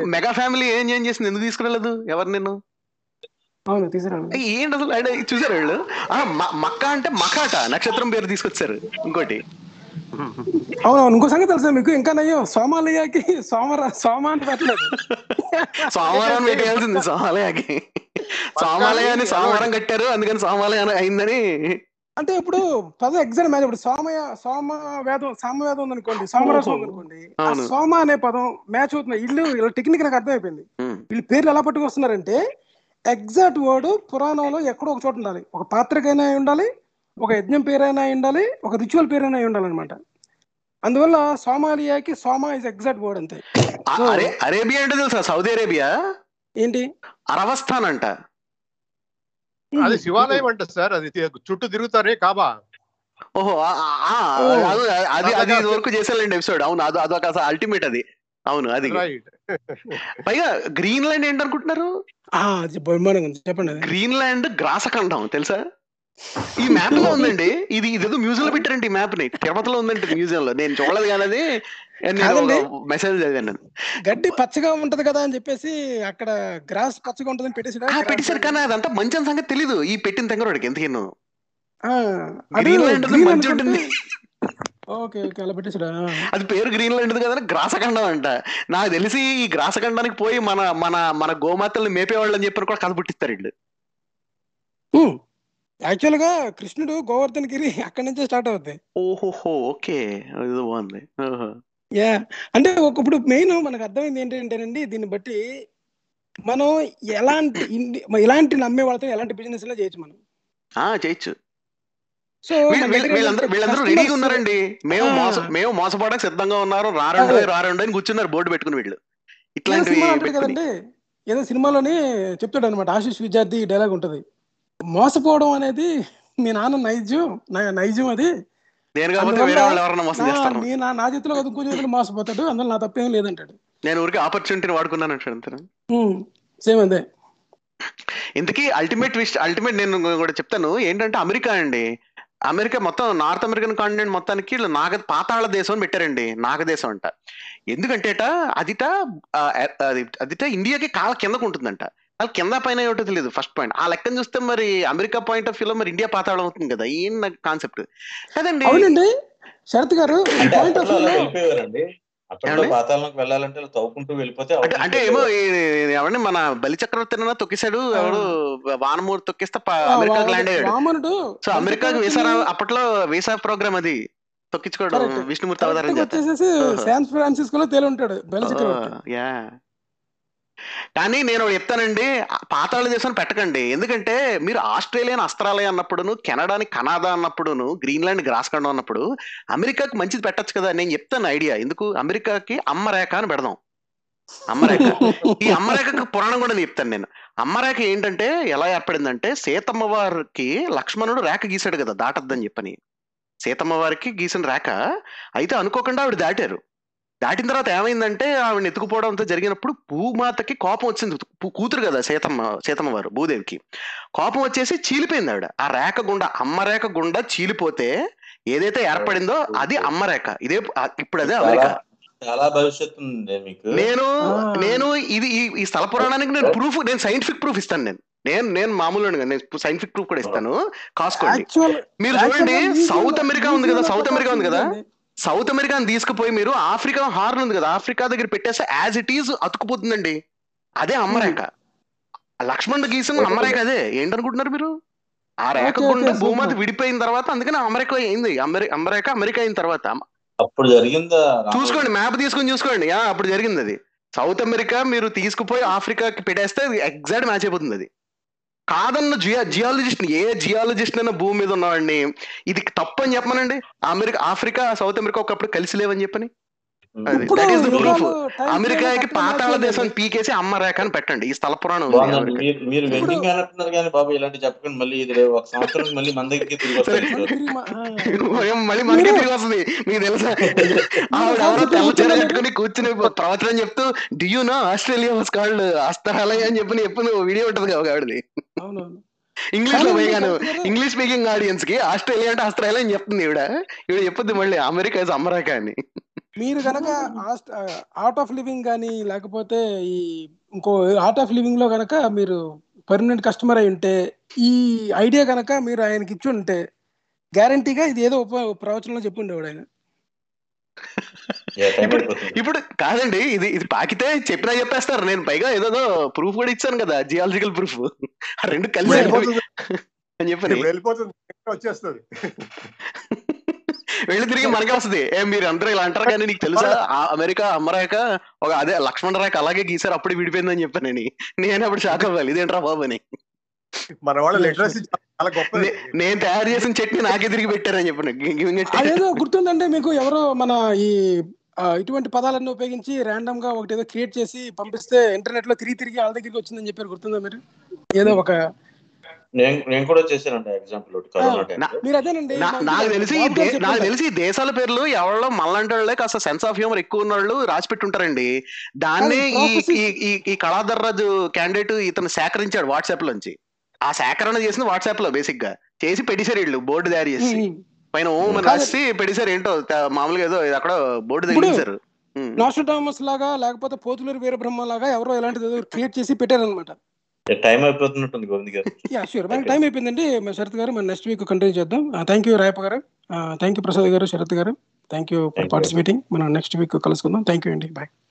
మెగా ఫ్యామిలీ ఏం ఏం చేసింది? ఎందుకు తీసుకురాలేదు? ఎవరు నేను అవును తీసుకురాను ఏంటి అసలు? ఆయన చూసారు వీళ్ళు? మక్క అంటే మకాట నక్షత్రం పేరు తీసుకొచ్చారు ఇంకోటి. అవును అవును ఇంకో సంగతి తెలుసా మీకు? ఇంకా నయ్యో సోమాలియాకి సోమర సోమ అని పెట్టలేదు. సోమవారం పెట్టేయాల్సింది సోమాలయాకి. సోమాలయాన్ని సోమవారం కట్టారు అందుకని సోమాలయ అయిందని. అంటే ఇప్పుడు పదం ఎగ్జామ్ మ్యాచ్ ఇప్పుడు సోమయ సోమ వేదం సామవేదం ఉంది అనుకోండి సోమరసం ఉంది అనుకోండి. సోమ అనే పదం మ్యాచ్ అవుతుంది. ఇల్లు వీళ్ళ టెక్నిక్ నాకు అర్థమైపోయింది. వీళ్ళు పేర్లు ఎలా పట్టుకొస్తున్నారంటే ఎగ్జాక్ట్ వర్డ్ పురాణంలో ఎక్కడో ఒక చోట ఉండాలి. ఒక పాత్రకైనా ఉండాలి ఒక యజ్ఞం పేరైనా ఉండాలి ఒక రిచువల్ పేరైనా అయి ఉండాలి అనమాట అందువల్ల సోమాలియాకి సోమ ఇస్ ఎగ్జాక్ట్ వర్డ్ అంతే. అరేబియా అంటే తెలుసా? Saudi Arabia? ఏంటి? అరవస్థాన్ అంట. అది శివాలయం అంట సార్ అది చుట్టూ తిరుగుతారే కాబా. ఓహో ఓ. అది అది అది ఇది వరకు చేసేయాలండి ఎపిసోడ్ అవును అది అదొక అల్టిమేట్ అది. అవును అది. పైగా ఏంటనుకుంటున్నారు? అది బ్రహ్మాండంగా ఉంది. చెప్పండి. అది. గ్రీన్లాండ్ గ్రాసఖండం తెలుసా? ఈ మ్యాప్లో ఉందండి. ఇది ఇదేదో మ్యూజియం లో పెట్టారండి ఈ మ్యాప్ని తిరుపతిలో ఉందండి మ్యూజియం లో నేను చూడలేదు కానీ అది. మెసేజ్ చదివాను. గడ్డి పచ్చగా ఉంటది కదా అని చెప్పేసి అక్కడ గ్రాస్ పచ్చగా ఉంటదని పెట్టేసి పెట్టేశారు కానీ అదంతా మంచి సంగతి తెలీదు. ఈ పెట్టిన తెంగరోడికి గ్రీన్ మంచి ఉంటుంది. ఓకే ఓకే అలా పెట్టేసాడా అది పేరు గ్రీన్లాండ్ కదా గ్రాసఖండం అంట. నాకు తెలిసి ఈ గ్రాసఖండానికి పోయి మన మన మన గోమాతల్ని మేపేవాళ్ళు అని చెప్పి కూడా కథ పుట్టిస్తారు వీళ్ళు. యాక్చువల్గా కృష్ణుడు గోవర్ధన్ గిరి అక్కడి నుంచే స్టార్ట్ అవుతాయి ఓహోహో ఓకే ఇది బాగుంది. యా అంటే ఒక ఇప్పుడు మెయిన్ మనకు అర్థమైంది ఏంటంటేనండి దీన్ని బట్టి మనం ఎలాంటి ఇలాంటి నమ్మే వాళ్ళతో ఎలాంటి బిజినెస్లో చేయొచ్చు మనం. ఆ చేయొచ్చు. సో వీళ్ళందరూ వీళ్ళందరూ రెడీగా ఉన్నారండి. మేము. మోస మేము మోసపోవడానికి సిద్ధంగా ఉన్నారు. రారండి. రారండి అని కూర్చున్నారు బోర్డు పెట్టుకుని వీళ్ళు. ఇట్లాంటివి కదండి. ఏదో సినిమాలోని చెప్తాడు అనమాట ఆశీష్ విద్యార్థి డైలాగ్ ఉంటది. మోసపోవడం అనేది మీ నాన్న నైజం నా- నైజం అది. నా నీ చేతిలో కాదు ఇంకో చేతిలో మోసపోతాడు. అందులో నా తప్పేం లేదంటాడు. నేను ఊరికి ఆపర్చునిటీని వాడుకున్నాను అంటాడు అంతే సేమ్ అదే ఇంతకీ అల్టిమేట్ విష్ అల్టిమేట్ నేను కూడా చెప్తాను. ఏంటంటే అమెరికా అండి. అమెరికా మొత్తం నార్త్ అమెరికన్ కాంటినెంట్ మొత్తానికి నాగ పాతాళ దేశం అని పెట్టారండి నాగదేశం అంట. ఎందుకంటేట అదిట అదిట ఇండియాకి కాల కిందకు ఉంటుందంట. వాళ్ళ కింద పైన ఏమిటో తెలియదు ఫస్ట్ పాయింట్. ఆ లెక్కను చూస్తే మరి అమెరికా పాయింట్ ఆఫ్ వ్యూలో మరి ఇండియా పాతాళం అవుతుంది కదా ఏం కాన్సెప్ట్? కదండి? అవునండి. శరత్ గారు పాయింట్ ఆఫ్ అప్పట్లో? పాతాళంలోకి వెళ్ళాలంటే తవ్వుకుంటూ వెళ్ళిపోతే అంటే ఏమో ఎవరిని మన బలి చక్రవర్తి తొక్కేశాడు. ఎవడు వానమూరు తొక్కిస్తే అమెరికాకి ల్యాండ్ అయ్యాడు. సో అమెరికాకి వీసా అప్పట్లో వీసా ప్రోగ్రామ్ అది. తొక్కించుకోవడం. విష్ణుమూర్తి అవతారం. శాన్ తేలి ఉంటాడు యా. కానీ నేను చెప్తానండి పాతాళ దేశం పెట్టకండి. ఎందుకంటే మీరు ఆస్ట్రేలియన్ అస్త్రాలయ అన్నప్పుడును కెనడాని కనాడా అన్నప్పుడును గ్రీన్లాండ్ గ్రాస్కండ్ అన్నప్పుడు అమెరికాకి మంచిది పెట్టొచ్చు కదా నేను చెప్తాను ఐడియా. ఎందుకు? అమెరికాకి అమ్మరేఖ అని పెడదాం. అమ్మరేఖ. ఈ అమ్మరేఖకు పురాణం కూడా చెప్తాను నేను. అమ్మరేఖ ఏంటంటే ఎలా ఏర్పడిందంటే సీతమ్మ వారికి లక్ష్మణుడు రేఖ గీశాడు కదా దాటద్దని చెప్పని. సీతమ్మ వారికి గీసిన రేఖ అయితే అనుకోకుండా ఆవిడ దాటారు. దాటిన తర్వాత ఏమైందంటే ఆవిడని ఎత్తుకుపోవడం అంతా జరిగినప్పుడు భూమాతకి కోపం వచ్చింది. కూతురు కదా సీతమ్మ సీతమ్మ వారు భూదేవికి. కోపం వచ్చేసి చీలిపోయింది ఆవిడ. ఆ రేఖ గుండా అమ్మ రేఖ గుండా చీలిపోతే ఏదైతే ఏర్పడిందో అది అమ్మ రేఖ ఇదే ఇప్పుడు అదే అమెరికా. చాలా భవిష్యత్తు ఉంది మీకు. నేను. నేను ఇది ఈ- స్థల పురాణానికి నేను ప్రూఫ్ నేను సైంటిఫిక్ ప్రూఫ్ ఇస్తాను నేను. నేను నేను మామూలు నేను సైంటిఫిక్ ప్రూఫ్ కూడా ఇస్తాను. కాసుకోండి మీరు చూడండి సౌత్ అమెరికా ఉంది కదా సౌత్ అమెరికా ఉంది కదా. సౌత్ అమెరికాని తీసుకుపోయి మీరు ఆఫ్రికా హార్న్ ఉంది కదా ఆఫ్రికా దగ్గర పెట్టేస్తే యాజ్ ఇట్ ఈజ్ అతుకుపోతుందండి. అదే అమ్మరేఖ. లక్ష్మణుడు గీసిన అమ్మరేఖ అదే. ఏంటనుకుంటున్నారు మీరు? ఆ రేఖ గుండా. భూమాత విడిపోయిన తర్వాత అందుకని అమెరికా అయింది. అమెరి అమెరికా అమెరికా అయిన తర్వాత. అప్పుడు జరిగిందా చూసుకోండి మ్యాప్ తీసుకొని చూసుకోండి. అప్పుడు జరిగింది అది సౌత్ అమెరికా మీరు తీసుకుపోయి ఆఫ్రికాకి పెట్టేస్తే ఎగ్జాక్ట్ మ్యాచ్ అయిపోతుంది అది. కాదన్న జియా జియాలజిస్ట్ ఏ జియాలజిస్ట్ అయినా భూమి మీద ఉన్నవాడిని ఇది తప్పని అని చెప్పమనండి? అమెరికా ఆఫ్రికా సౌత్ అమెరికా ఒకప్పుడు కలిసి లేవని చెప్పని? అమెరికాకి పాతాళ దేశం. పీకేసి అమ్మ రేఖ అని పెట్టండి. ఈ స్థల పురాణం. మీరు వెండింగ్ అంటున్నారు కానీ బాబు ఇలాంటి చెప్పకండి. మళ్ళీ ఇది ఒక సంవత్సరం మళ్ళీ మన దగ్గరికి తిరిగి వస్తారు ఈ మళ్ళీ మనకే తిరిగి వస్తుంది. మీకు తెలుసా? ఆవిడ ఎవరో తెల్ల చీర కూర్చున్నారు. కట్టుకుని కూర్చుని ప్రవచనం చెప్తూ do you know Australia was called అస్తరాలయ అని చెప్పి ఎప్పుడు వీడియో ఉంటుంది కదా ఆవిడది. ఇంగ్లీష్లో పోయిగాను ఇంగ్లీష్ స్పీకింగ్ ఆడియన్స్కి ఆస్ట్రేలియా అంటే ఆస్ట్రేలియా అని చెప్తుంది ఈవిడ. ఈవిడ చెప్పుద్ది మళ్ళీ అమెరికా ఇస్ అమెరికా అని. మీరు గనక ఆర్ట్ ఆఫ్ లివింగ్ కానీ లేకపోతే ఈ ఇంకో ఆర్ట్ ఆఫ్ లివింగ్లో గనక మీరు పర్మనెంట్ కస్టమర్ అయి ఉంటే ఈ ఐడియా గనక మీరు ఆయనకి ఇచ్చి ఉంటే గ్యారంటీగా ఇది ఏదో ఉప ప్రవచనంలో చెప్పి ఉండేవాడు ఆయన. ఇప్పుడు. ఇప్పుడు కాదండి ఇది ఇది పాకితే చెప్పినా చెప్పేస్తారు. నేను పైగా ఏదో ప్రూఫ్ కూడా ఇచ్చాను కదా జియాలజికల్ ప్రూఫ్ రెండు కలిసి వెళ్ళిపోతుంది. అని చెప్పని వెళ్ళిపోతుంది. వచ్చేస్తుంది. వెళ్ళి తిరిగి మనకే వస్తుంది. ఏ మీరు అందరూ ఇలా అంటారు కానీ నీకు తెలుసా? అమెరికా అమ్మరేక ఒక అదే లక్ష్మణ రేఖ అలాగే గీసారు అప్పుడు విడిపోయిందని చెప్పానని నేను. అప్పుడు షాక్ అవ్వాలి. ఇదేంట్రా బాబు అని. మన వాళ్ళ లిటరసీ చాలా గొప్పది. నే- నేను తయారు చేసిన చట్నీ నాకే తిరిగి పెట్టారని చెప్పాను అదేదో గుర్తుందంటే మీకు ఎవరో మన ఈ ఇటువంటి పదాలన్నీ ఉపయోగించి ర్యాండమ్గా ఒకటి ఏదో క్రియేట్ చేసి పంపిస్తే ఇంటర్నెట్లో తిరిగి తిరిగి వాళ్ళ దగ్గరికి వచ్చిందని చెప్పారు. గుర్తుందా మీరు? ఏదో ఒక నేను నేను కూడా చేశానండి ఎగ్జాంపుల్ మీరు అదేనండి నాకు తెలిసి నాకు. తెలిసి ఈ దేశాల పేర్లు ఎవరో మళ్ళంటి వాళ్ళే కాస్త సెన్స్ ఆఫ్ హ్యూమర్ ఎక్కువ ఉన్న వాళ్ళు రాసి పెట్టుంటారండి దాన్నే ఈ. ఈ- కళాధర్ రాజు క్యాండిడేట్ ఇతను సేకరించాడు వాట్సాప్ లోంచి ఆ సేకరణ చేసింది వాట్సాప్లో బేసిక్గా చేసి పెట్టేశారు వీళ్ళు బోర్డు తయారు చేసి. పైన ఓం. రాసి పెట్టేశారు ఏంటో మామూలుగా ఏదో అక్కడ బోర్డు తగిలించారు. నాస్ట్రాడామస్ లాగా లేకపోతే పోతులూరు వీరబ్రహ్మ లాగా ఎవరో ఇలాంటిది ఏదో క్రియేట్ చేసి పెట్టారనమాట టైం అయిపోతున్నట్టుంది గోవింద్ గారు. యా షూర్ మనకి టైం అయిపోయిందండి. శరత్ గారు మన నెక్స్ట్ వీక్ కంటిన్యూ చేద్దాం. Thank you Rayappa garu. Thank you Prasad garu Sharath garu. Thank you you. Participating మనం నెక్స్ట్ వీక్ కలుసుకుందాం. థ్యాంక్ యూ అండి. బాయ్